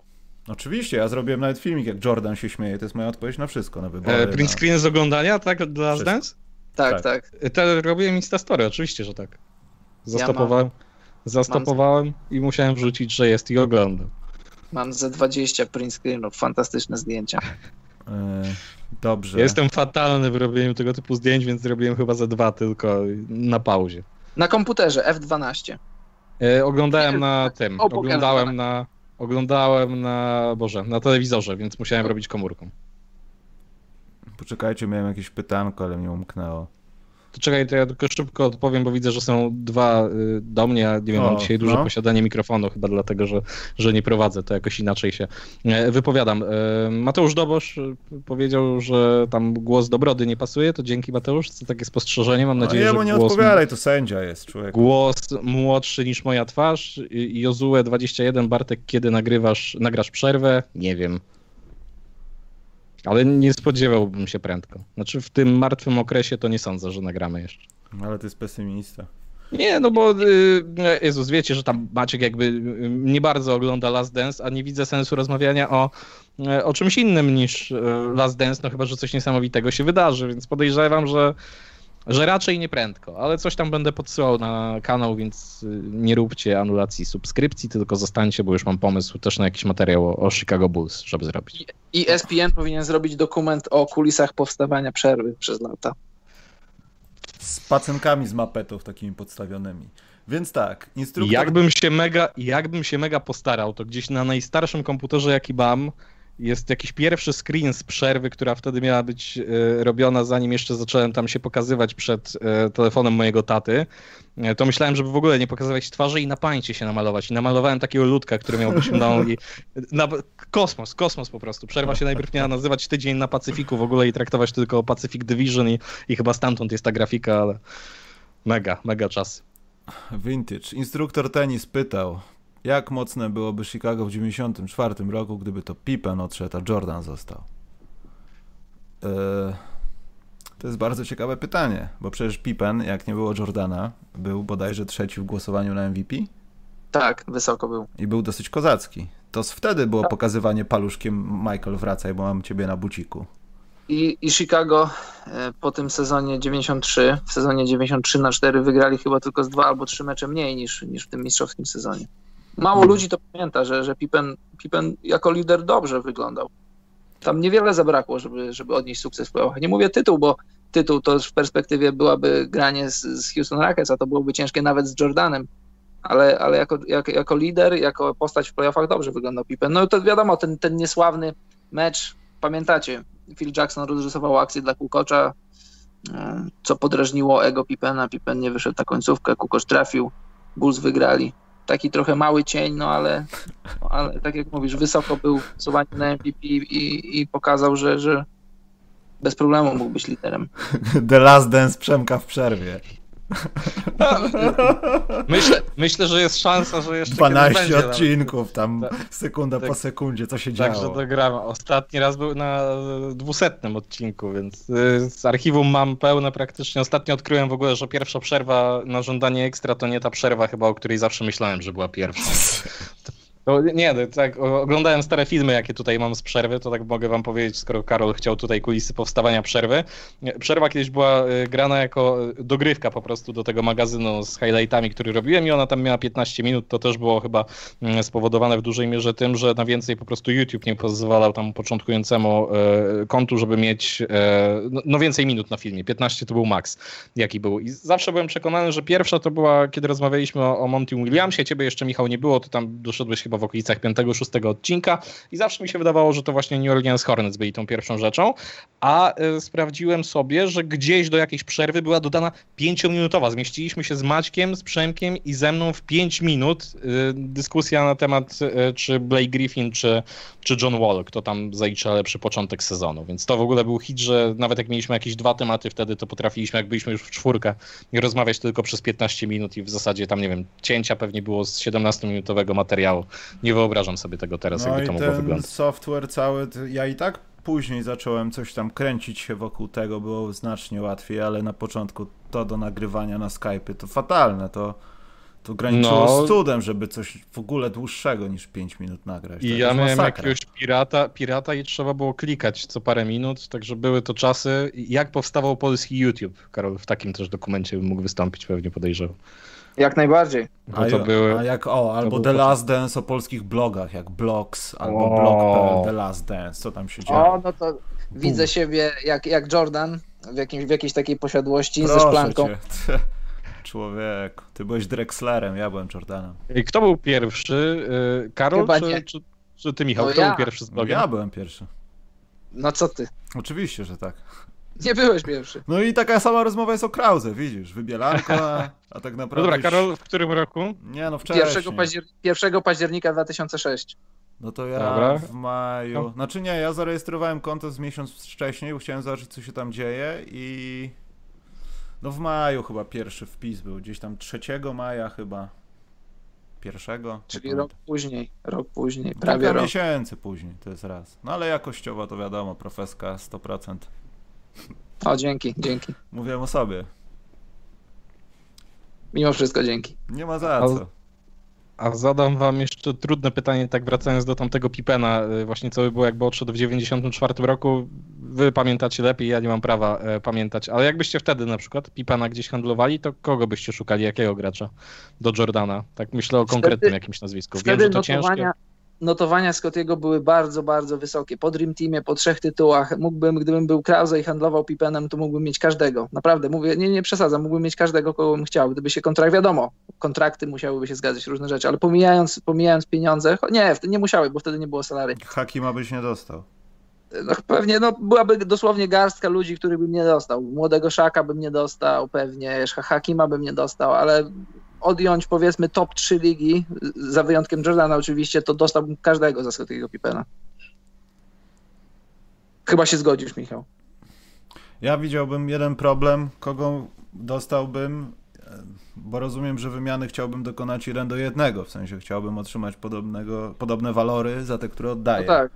Oczywiście, ja zrobiłem nawet filmik, jak Jordan się śmieje. To jest moja odpowiedź na wszystko, na wybory. E, print screen na... z oglądania, tak? Dla Dance? Tak, tak. tak. Te robiłem Instastory, oczywiście, że tak. Zastopowałem, ja zastopowałem mam... i musiałem wrzucić, że jest i oglądam. Mam ze 20 print screenów, fantastyczne zdjęcia. E, dobrze. Ja jestem fatalny w robieniu tego typu zdjęć, więc zrobiłem chyba ze dwa tylko na pauzie. Na komputerze F12. E, oglądałem na tym. Oglądałem na. Oglądałem na. Boże, na telewizorze, więc musiałem robić komórką. Poczekajcie, miałem jakieś pytanko, ale mnie umknęło. To czekaj, to ja tylko szybko odpowiem, bo widzę, że są dwa y, do mnie. Nie wiem, o, mam dzisiaj duże no. posiadanie mikrofonu, chyba dlatego, że, że nie prowadzę, to jakoś inaczej się e, wypowiadam. E, Mateusz Dobosz y, powiedział, że tam głos Dobrody nie pasuje, to dzięki Mateusz, to takie spostrzeżenie, mam nadzieję, no, ja mu nie głos... odpowiadaj, to sędzia jest człowiek. Głos młodszy niż moja twarz, Jozue 21, Bartek, kiedy nagrywasz, nagrasz przerwę? Nie wiem. Ale nie spodziewałbym się prędko. Znaczy w tym martwym okresie to nie sądzę, że nagramy jeszcze. Ale to jest pesymista. Nie, no bo y, Jezus, wiecie, że tam Maciek jakby y, nie bardzo ogląda Last Dance, a nie widzę sensu rozmawiania o, y, o czymś innym niż Last Dance, no chyba, że coś niesamowitego się wydarzy, więc podejrzewam, że że raczej nie prędko, ale coś tam będę podsyłał na kanał, więc y, nie róbcie anulacji subskrypcji, tylko zostańcie, bo już mam pomysł też na jakiś materiał o Chicago Bulls, żeby zrobić. I ESPN powinien zrobić dokument o kulisach powstawania przerwy przez lata. Z pacynkami z mapetów takimi podstawionymi. Więc tak, instruktor... Jakbym się mega, jakbym się mega postarał, to gdzieś na najstarszym komputerze jaki mam, jest jakiś pierwszy screen z przerwy, która wtedy miała być e, robiona, zanim jeszcze zacząłem tam się pokazywać przed e, telefonem mojego taty. E, to myślałem, żeby w ogóle nie pokazywać twarzy i na pańcie się namalować. I namalowałem takiego ludka, który miał być mną i na, kosmos, kosmos po prostu. Przerwa się najpierw miała nazywać tydzień na Pacyfiku w ogóle i traktować tylko Pacific Division i, i chyba stamtąd jest ta grafika, ale mega, mega czas. Vintage. Instruktor tenis pytał, jak mocne byłoby Chicago w 1994 roku, gdyby to Pippen odszedł, a Jordan został? Eee, to jest bardzo ciekawe pytanie, bo przecież Pippen, jak nie było Jordana, był bodajże trzeci w głosowaniu na MVP? Tak, wysoko był. I był dosyć kozacki. To wtedy było tak. pokazywanie paluszkiem Michael wracaj, bo mam ciebie na buciku. I, I Chicago e, po tym sezonie 93, w sezonie 93 na 4 wygrali chyba tylko z dwa albo trzy mecze mniej niż, niż w tym mistrzowskim sezonie. Mało hmm. ludzi to pamięta, że, że Pippen, Pippen jako lider dobrze wyglądał. Tam niewiele zabrakło, żeby, żeby odnieść sukces w playoffach. Nie mówię tytuł, bo tytuł to w perspektywie byłaby granie z, z Houston Rockets, a to byłoby ciężkie nawet z Jordanem. Ale, ale jako, jako, jako lider, jako postać w playoffach dobrze wyglądał Pippen. No to wiadomo, ten, ten niesławny mecz, pamiętacie, Phil Jackson rozrysował akcję dla Kukocza, e, co podrażniło ego Pippena. Pippen nie wyszedł na końcówkę, Kukoc trafił, Bulls wygrali taki trochę mały cień, no ale, no ale tak jak mówisz, wysoko był w na MVP i, i pokazał, że, że bez problemu mógł być liderem. (laughs) The Last Dance Przemka w przerwie. (laughs) Myślę, myślę, że jest szansa, że jeszcze 12 kiedyś będzie odcinków, tam Tak. sekunda Tak. po sekundzie, co się Także działo. dogramy. Ostatni raz był na dwusetnym odcinku, więc y, z archiwum mam pełne praktycznie. Ostatnio odkryłem w ogóle, że pierwsza przerwa na żądanie ekstra to nie ta przerwa chyba, o której zawsze myślałem, że była pierwsza. (laughs) To, nie, no, tak, oglądałem stare filmy, jakie tutaj mam z przerwy, to tak mogę wam powiedzieć, skoro Karol chciał tutaj kulisy powstawania przerwy. Przerwa kiedyś była y, grana jako y, dogrywka po prostu do tego magazynu z highlightami, który robiłem i ona tam miała 15 minut, to też było chyba mm, spowodowane w dużej mierze tym, że na więcej po prostu YouTube nie pozwalał tam początkującemu e, kontu, żeby mieć no, no więcej minut na filmie. 15 to był maks, jaki był. I zawsze byłem przekonany, że pierwsza to była, kiedy rozmawialiśmy o, o Monty Williamsie, ciebie jeszcze Michał nie było, to tam doszedłeś chyba w okolicach 5-6 odcinka i zawsze mi się wydawało, że to właśnie New Orleans Hornets byli tą pierwszą rzeczą, a e, sprawdziłem sobie, że gdzieś do jakiejś przerwy była dodana 5-minutowa. Zmieściliśmy się z Maćkiem, z Przemkiem i ze mną w 5 minut. E, dyskusja na temat, e, czy Blake Griffin, czy, czy John Wall, kto tam zalicza lepszy początek sezonu. Więc to w ogóle był hit, że nawet jak mieliśmy jakieś dwa tematy wtedy, to potrafiliśmy, jak byliśmy już w czwórkę, rozmawiać tylko przez 15 minut i w zasadzie tam, nie wiem, cięcia pewnie było z 17-minutowego materiału. Nie wyobrażam sobie tego teraz, No jakby to mogło ten wyglądać. software cały, ja i tak później zacząłem coś tam kręcić się wokół tego, było znacznie łatwiej, ale na początku to do nagrywania na Skype'y to fatalne, to, to graniczyło No. z cudem, żeby coś w ogóle dłuższego niż 5 minut nagrać. I ja miałem masakra. jakiegoś pirata, pirata i trzeba było klikać co parę minut, także były to czasy. Jak powstawał polski YouTube? Karol, w takim też dokumencie bym mógł wystąpić, pewnie podejrzewał. Jak najbardziej. Bo A, to były... a jak o, albo The początek. Last Dance o polskich blogach, jak Blogs albo O. blog.pl The Last Dance, co tam się działo? O, no to widzę siebie jak, jak Jordan w, jakimś, w jakiejś takiej posiadłości ze Proszę szklanką. cię. (laughs) Człowieku, ty byłeś Drexlerem, ja byłem Jordanem. I Kto był pierwszy? Y, Karol czy, czy, czy ty, Michał? No Kto ja. był pierwszy z blogiem? ja byłem pierwszy. No co ty? Oczywiście, że tak. (laughs) Nie byłeś pierwszy. No i taka sama rozmowa jest o Krause, widzisz, wybielanko, (laughs) a, tak No naprawdę... dobra, Karol, w którym roku? Nie no, wcześniej. 1, paździer 1 października 2006. No to ja Dobra. w maju... No. Znaczy nie, ja zarejestrowałem konto z miesiąc wcześniej, bo chciałem zobaczyć, co się tam dzieje i... No w maju chyba pierwszy wpis był, gdzieś tam 3 maja chyba. Pierwszego? Czyli rok później. Rok później, prawie Kilka rok. miesięcy później, to jest raz. No ale jakościowo to wiadomo, profeska 100%. O, dzięki, dzięki. Mówiłem o sobie. Mimo wszystko dzięki. Nie ma za co. A zadam wam jeszcze trudne pytanie, tak wracając do tamtego Pipena, y, właśnie co by było, jakby odszedł w 94 roku. Wy pamiętacie lepiej, ja nie mam prawa e, pamiętać, ale jakbyście wtedy na przykład Pipena gdzieś handlowali, to kogo byście szukali, jakiego gracza do Jordana? Tak myślę o Wtedy- konkretnym jakimś nazwisku. Wiem, Wtedy że to ciężkie. Notowania, Scottiego były bardzo, bardzo wysokie. Po Dream Teamie, po trzech tytułach, mógłbym, gdybym był Krause i handlował Pipenem, to mógłbym mieć każdego. Naprawdę, mówię, nie, nie przesadzam, mógłbym mieć każdego, kogo bym chciał. Gdyby się kontrakt, wiadomo, kontrakty musiałyby się zgadzać, różne rzeczy, ale pomijając, pomijając pieniądze, nie, wtedy nie musiały, bo wtedy nie było salary. Hakima byś nie dostał. No, pewnie no, byłaby dosłownie garstka ludzi, których bym nie dostał. Młodego Szaka bym nie dostał, pewnie Hakima bym nie dostał, ale odjąć powiedzmy top 3 ligi, za wyjątkiem Jordana oczywiście, to dostałbym każdego za Scottiego Pippena. Chyba się zgodzisz, Michał. Ja widziałbym jeden problem, kogo dostałbym, bo rozumiem, że wymiany chciałbym dokonać jeden do jednego, w sensie chciałbym otrzymać podobnego, podobne walory za te, które No oddaję. tak,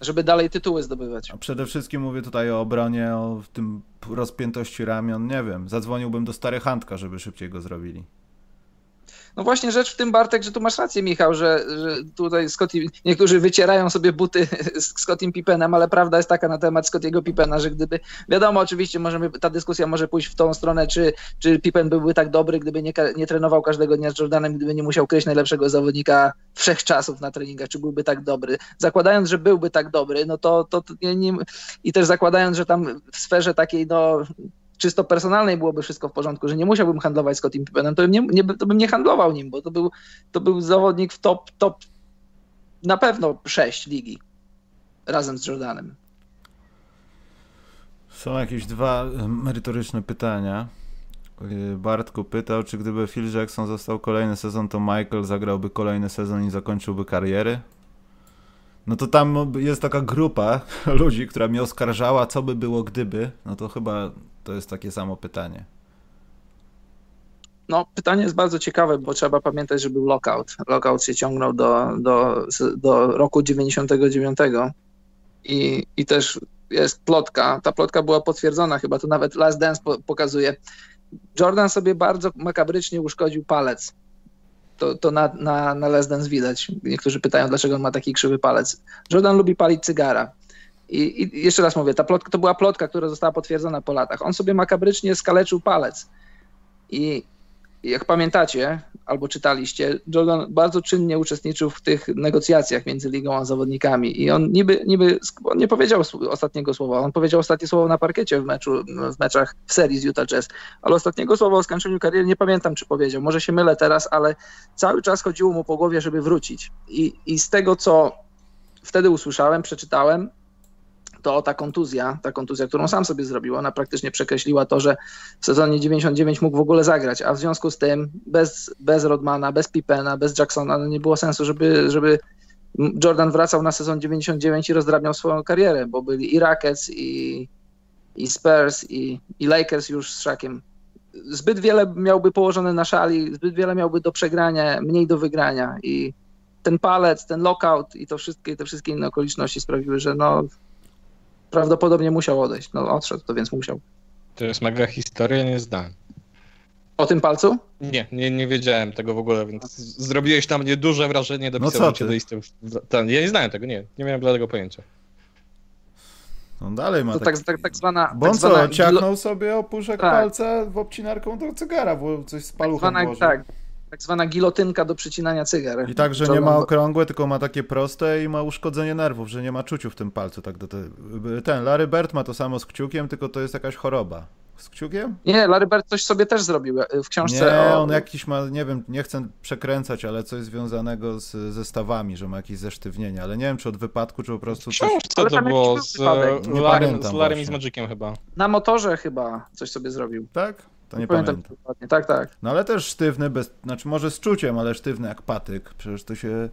żeby dalej tytuły zdobywać. A przede wszystkim mówię tutaj o obronie, o tym rozpiętości ramion, nie wiem, zadzwoniłbym do stary Handka, żeby szybciej go zrobili. No właśnie rzecz w tym, Bartek, że tu masz rację, Michał, że, że tutaj Scottie, niektórzy wycierają sobie buty (laughs) z Scottim Pippenem, ale prawda jest taka na temat Scottiego Pippena, że gdyby, wiadomo, oczywiście możemy, ta dyskusja może pójść w tą stronę, czy, czy Pippen byłby tak dobry, gdyby nie, nie trenował każdego dnia z Jordanem, gdyby nie musiał kryć najlepszego zawodnika wszechczasów na treningach, czy byłby tak dobry. Zakładając, że byłby tak dobry, no to, to, to nie, nie, i też zakładając, że tam w sferze takiej, no czysto personalnej byłoby wszystko w porządku, że nie musiałbym handlować Scottim Pippenem, to bym nie, nie, to bym nie handlował nim, bo to był, to był zawodnik w top, top na pewno 6 ligi razem z Jordanem. Są jakieś dwa merytoryczne pytania. E, Bartku pytał, czy gdyby Phil Jackson został kolejny sezon, to Michael zagrałby kolejny sezon i zakończyłby kariery? No to tam jest taka grupa (laughs) ludzi, która mnie oskarżała, co by było gdyby. No to chyba to jest takie samo pytanie. No, pytanie jest bardzo ciekawe, bo trzeba pamiętać, że był lockout. Lockout się ciągnął do, do, do roku 99 i, i też jest plotka. Ta plotka była potwierdzona, chyba to nawet Last Dance po, pokazuje. Jordan sobie bardzo makabrycznie uszkodził palec. To, to na, na, na Last Dance widać. Niektórzy pytają, dlaczego on ma taki krzywy palec. Jordan lubi palić cygara. I, I, jeszcze raz mówię, ta plotka to była plotka, która została potwierdzona po latach. On sobie makabrycznie skaleczył palec. I jak pamiętacie albo czytaliście, Jordan bardzo czynnie uczestniczył w tych negocjacjach między ligą a zawodnikami. I on niby, niby on nie powiedział ostatniego słowa, on powiedział ostatnie słowo na parkiecie w, meczu, w meczach w serii z Utah Jazz, ale ostatniego słowa o skończeniu kariery nie pamiętam, czy powiedział, może się mylę teraz, ale cały czas chodziło mu po głowie, żeby wrócić. I, i z tego, co wtedy usłyszałem, przeczytałem, to ta kontuzja, ta kontuzja, którą sam sobie zrobił, ona praktycznie przekreśliła to, że w sezonie 99 mógł w ogóle zagrać, a w związku z tym bez, bez Rodmana, bez Pippena, bez Jacksona no nie było sensu, żeby, żeby Jordan wracał na sezon 99 i rozdrabniał swoją karierę, bo byli i Rockets, i, i Spurs, i, i Lakers już z Szakiem. Zbyt wiele miałby położone na szali, zbyt wiele miałby do przegrania, mniej do wygrania i ten palec, ten lockout i to wszystkie, te wszystkie inne okoliczności sprawiły, że no, prawdopodobnie musiał odejść. No odszedł, to więc musiał. To jest mega historia, nie znałem. O tym palcu? Nie, nie, nie wiedziałem tego w ogóle, więc zrobiłeś na mnie duże wrażenie, dopisałem no cię do listy. Ja nie znałem tego, nie, nie miałem bladego pojęcia. On dalej ma to tak, tak, tak zwana... Bo on tak co, ciachnął sobie opuszek tak. palca w obcinarką do cygara, bo coś z paluchem tak, tak, tak zwana gilotynka do przycinania cygar. I tak, że nie ma okrągłe, tylko ma takie proste i ma uszkodzenie nerwów, że nie ma czuciu w tym palcu. Tak do te... Ten Larry Bird ma to samo z kciukiem, tylko to jest jakaś choroba. Z kciukiem? Nie, Larry Bird coś sobie też zrobił e, w książce. Nie, o... on jakiś ma, nie wiem, nie chcę przekręcać, ale coś związanego z zestawami, że ma jakieś zesztywnienie, ale nie wiem, czy od wypadku, czy po prostu... W książce to było z, Larrym, z Larrym i z Magiciem chyba. Na motorze chyba coś sobie zrobił. Tak? To nie pamiętam. pamiętam. Tak, tak. No ale też sztywny, bez, znaczy może z czuciem, ale sztywny jak patyk. Przecież to się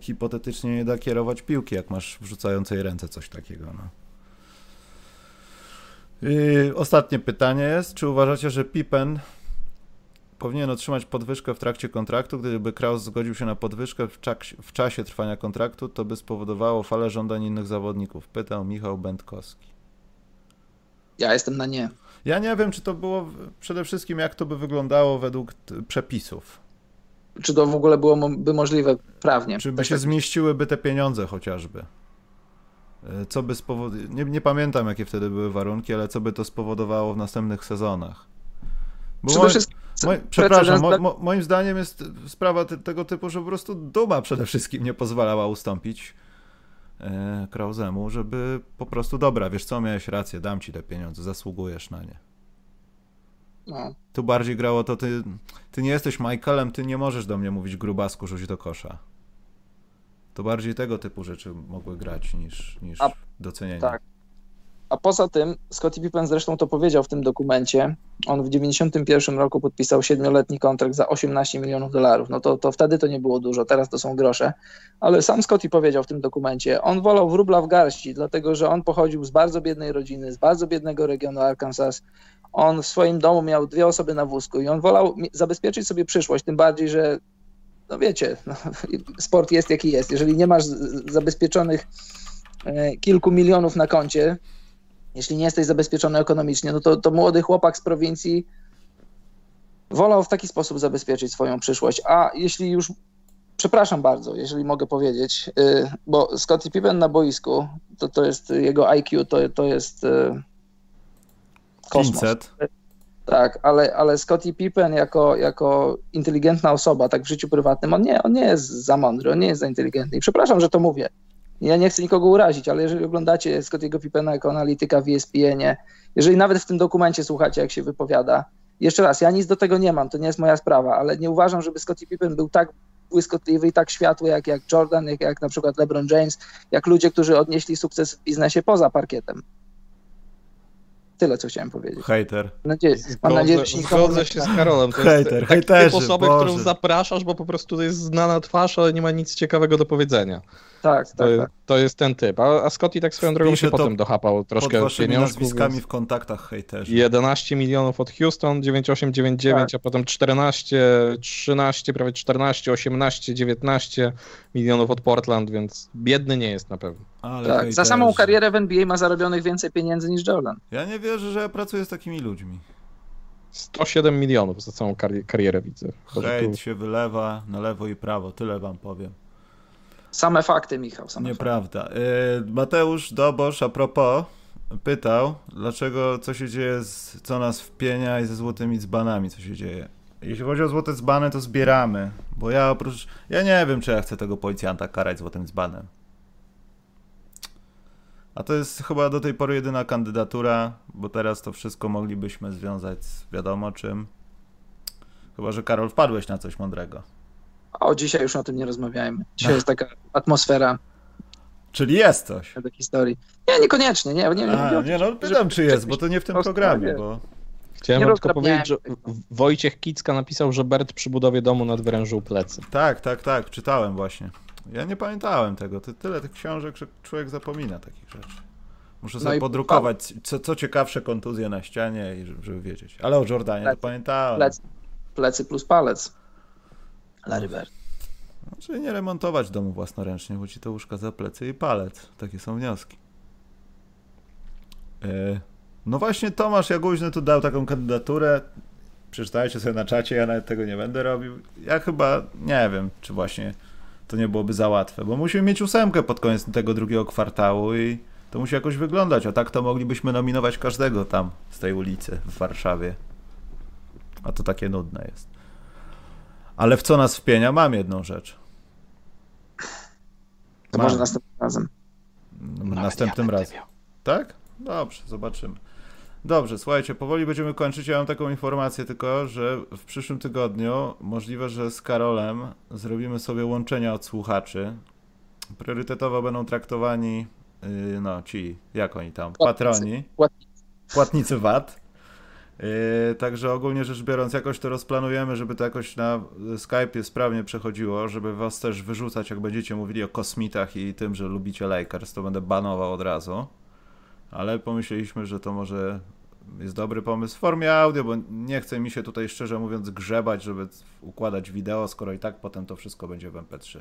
hipotetycznie nie da kierować piłki, jak masz wrzucającej ręce coś takiego. No. I ostatnie pytanie jest, czy uważacie, że Pippen powinien otrzymać podwyżkę w trakcie kontraktu? Gdyby Kraus zgodził się na podwyżkę w, w czasie trwania kontraktu, to by spowodowało falę żądań innych zawodników. Pytał Michał Będkowski. Ja jestem na nie. Ja nie wiem, czy to było przede wszystkim, jak to by wyglądało według przepisów. Czy to w ogóle byłoby możliwe prawnie? Czy by tak się tak. zmieściłyby te pieniądze chociażby? E, co by spowodowało, nie, nie, pamiętam jakie wtedy były warunki, ale co by to spowodowało w następnych sezonach? Bo moi, moi, przepraszam, mo, mo, moim zdaniem jest sprawa te, tego typu, że po prostu duma przede wszystkim nie pozwalała ustąpić Krauzemu, żeby po prostu, dobra, wiesz co, miałeś rację, dam ci te pieniądze, zasługujesz na nie. No. Tu bardziej grało to, ty, ty nie jesteś Michaelem, ty nie możesz do mnie mówić grubasku, rzuć do kosza. To bardziej tego typu rzeczy mogły grać niż, niż A, docenienie. Tak. A poza tym, Scottie Pippen zresztą to powiedział w tym dokumencie, on w 91 roku podpisał 7-letni kontrakt za 18 milionów dolarów. No to, to wtedy to nie było dużo, teraz to są grosze. Ale sam Scottie powiedział w tym dokumencie, on wolał wróbla w garści, dlatego że on pochodził z bardzo biednej rodziny, z bardzo biednego regionu Arkansas. On w swoim domu miał dwie osoby na wózku i on wolał zabezpieczyć sobie przyszłość, tym bardziej, że no wiecie, no, (laughs) sport jest jaki jest. Jeżeli nie masz zabezpieczonych e, kilku milionów na koncie, jeśli nie jesteś zabezpieczony ekonomicznie, no to, to młody chłopak z prowincji wolał w taki sposób zabezpieczyć swoją przyszłość. A jeśli już, przepraszam bardzo, jeżeli mogę powiedzieć, y, bo Scottie Pippen na boisku, to, to jest jego IQ, to, to jest y, kosmos. 500. Tak, ale, ale Scottie Pippen jako, jako inteligentna osoba, tak w życiu prywatnym, on nie, on nie jest za mądry, on nie jest za inteligentny. I przepraszam, że to mówię, ja nie chcę nikogo urazić, ale jeżeli oglądacie Scottiego Pippena jako analityka w ESPN-ie, jeżeli nawet w tym dokumencie słuchacie, jak się wypowiada, jeszcze raz, ja nic do tego nie mam, to nie jest moja sprawa, ale nie uważam, żeby Scottie Pippen był tak błyskotliwy i tak światły jak, jak Jordan, jak, jak na przykład LeBron James, jak ludzie, którzy odnieśli sukces w biznesie poza parkietem. Tyle, co chciałem powiedzieć. Hejter. Mam nadzieję, mam nadzieję że Zgodzę się z Karolem. To Hejter, jest hejterzy, typ osoby, Boże. którą zapraszasz, bo po prostu to jest znana twarz, ale nie ma nic ciekawego do powiedzenia. Tak, To, tak, jest, tak. to jest ten typ. A, a Scotty tak swoją drogą się potem dochapał Pod troszkę waszymi pieniążków. nazwiskami w kontaktach hejterzy. 11 milionów od Houston, 9899, Tak. a potem 14, 13, prawie 14, 18, 19 milionów od Portland, więc biedny nie jest na pewno. Ale tak. Za hejterzy. samą karierę w NBA ma zarobionych więcej pieniędzy niż Jordan. Ja nie wierzę, że ja pracuję z takimi ludźmi. 107 milionów za całą kari- karierę widzę. Boże, tu- Hejt się wylewa na lewo i prawo, tyle wam powiem. Same fakty, Michał. Same fakty. Nieprawda. Y, Mateusz Dobosz a propos pytał, dlaczego, co się dzieje, z, co nas wpienia i ze złotymi dzbanami, co się dzieje. Jeśli chodzi o złote dzbany, to zbieramy, bo ja oprócz, ja nie wiem, czy ja chcę tego policjanta karać złotym dzbanem. A to jest chyba do tej pory jedyna kandydatura, bo teraz to wszystko moglibyśmy związać z wiadomo czym. Chyba, że Karol wpadłeś na coś mądrego. O, dzisiaj już o tym nie rozmawiajmy. Dzisiaj jest taka atmosfera Czyli jest coś. do historii. Nie, niekoniecznie, nie. nie, A, nie, nie no, pytam czy jest, bo to nie w tym programie, bo... Chciałem tylko powiedzieć, że Wojciech Kicka napisał, że Bert przy budowie domu nadwyrężył plecy. Tak, tak, tak, czytałem właśnie. Ja nie pamiętałem tego. Ty, tyle tych książek, że człowiek zapomina takich rzeczy. Muszę No sobie i- podrukować co, co ciekawsze kontuzje na ścianie, żeby, żeby wiedzieć. Ale o Jordanie to Plecy. pamiętałem. Plecy, plecy plus palec. Larry Bird. Znaczy nie remontować domu własnoręcznie, bo ci to łóżka za plecy i palec. Takie są wnioski. E, No właśnie Tomasz Jaguźny tu dał taką kandydaturę. Przeczytajcie sobie na czacie, ja nawet tego nie będę robił. Ja chyba nie wiem, czy właśnie to nie byłoby za łatwe, bo musimy mieć ósemkę pod koniec tego drugiego kwartału i to musi jakoś wyglądać, a tak to moglibyśmy nominować każdego tam z tej ulicy w Warszawie. A to takie nudne jest. Ale w co nas wpienia? Mam jedną rzecz. To Mam. może następnym razem. Następnym razem. Tak? Dobrze, zobaczymy. Dobrze, słuchajcie, powoli będziemy kończyć. Ja mam taką informację tylko, że w przyszłym tygodniu możliwe, że z Karolem zrobimy sobie łączenia od słuchaczy. Priorytetowo będą traktowani yy, no ci, jak oni tam, Płatnicy. patroni, Płatnicy. płatnicy VAT. Yy, także ogólnie rzecz biorąc, jakoś to rozplanujemy, żeby to jakoś na Skype'ie sprawnie przechodziło, żeby was też wyrzucać, jak będziecie mówili o kosmitach i tym, że lubicie Lakers, to będę banował od razu. Ale pomyśleliśmy, że to może jest dobry pomysł w formie audio, bo nie chce mi się tutaj szczerze mówiąc grzebać, żeby układać wideo, skoro i tak potem to wszystko będzie w MP3.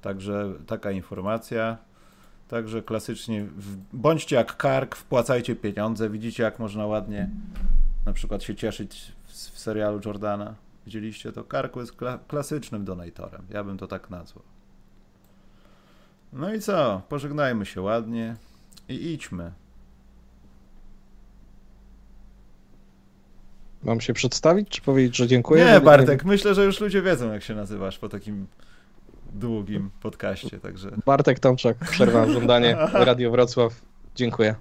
Także taka informacja. Także klasycznie bądźcie jak kark, wpłacajcie pieniądze. Widzicie, jak można ładnie na przykład się cieszyć w, w serialu Jordana. Widzieliście to? Karku jest kla- klasycznym donatorem. Ja bym to tak nazwał. No i co? Pożegnajmy się ładnie i idźmy. Mam się przedstawić, czy powiedzieć, że dziękuję? Nie, Bartek, myślę, że już ludzie wiedzą, jak się nazywasz po takim długim podcaście, także Bartek Tomczak, przerwa (laughs) żądanie, Radio Wrocław. Dziękuję.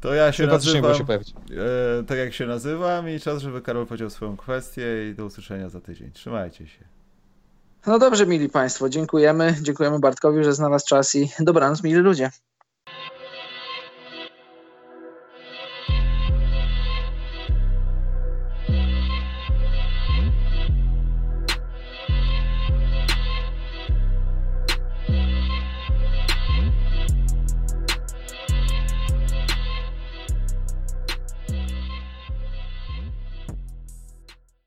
to ja się nazywam, się pojawić. e, tak jak się nazywam i czas, żeby Karol powiedział swoją kwestię i do usłyszenia za tydzień. Trzymajcie się. No dobrze, mili Państwo, dziękujemy. Dziękujemy Bartkowi, że znalazł czas i dobranoc, mili ludzie.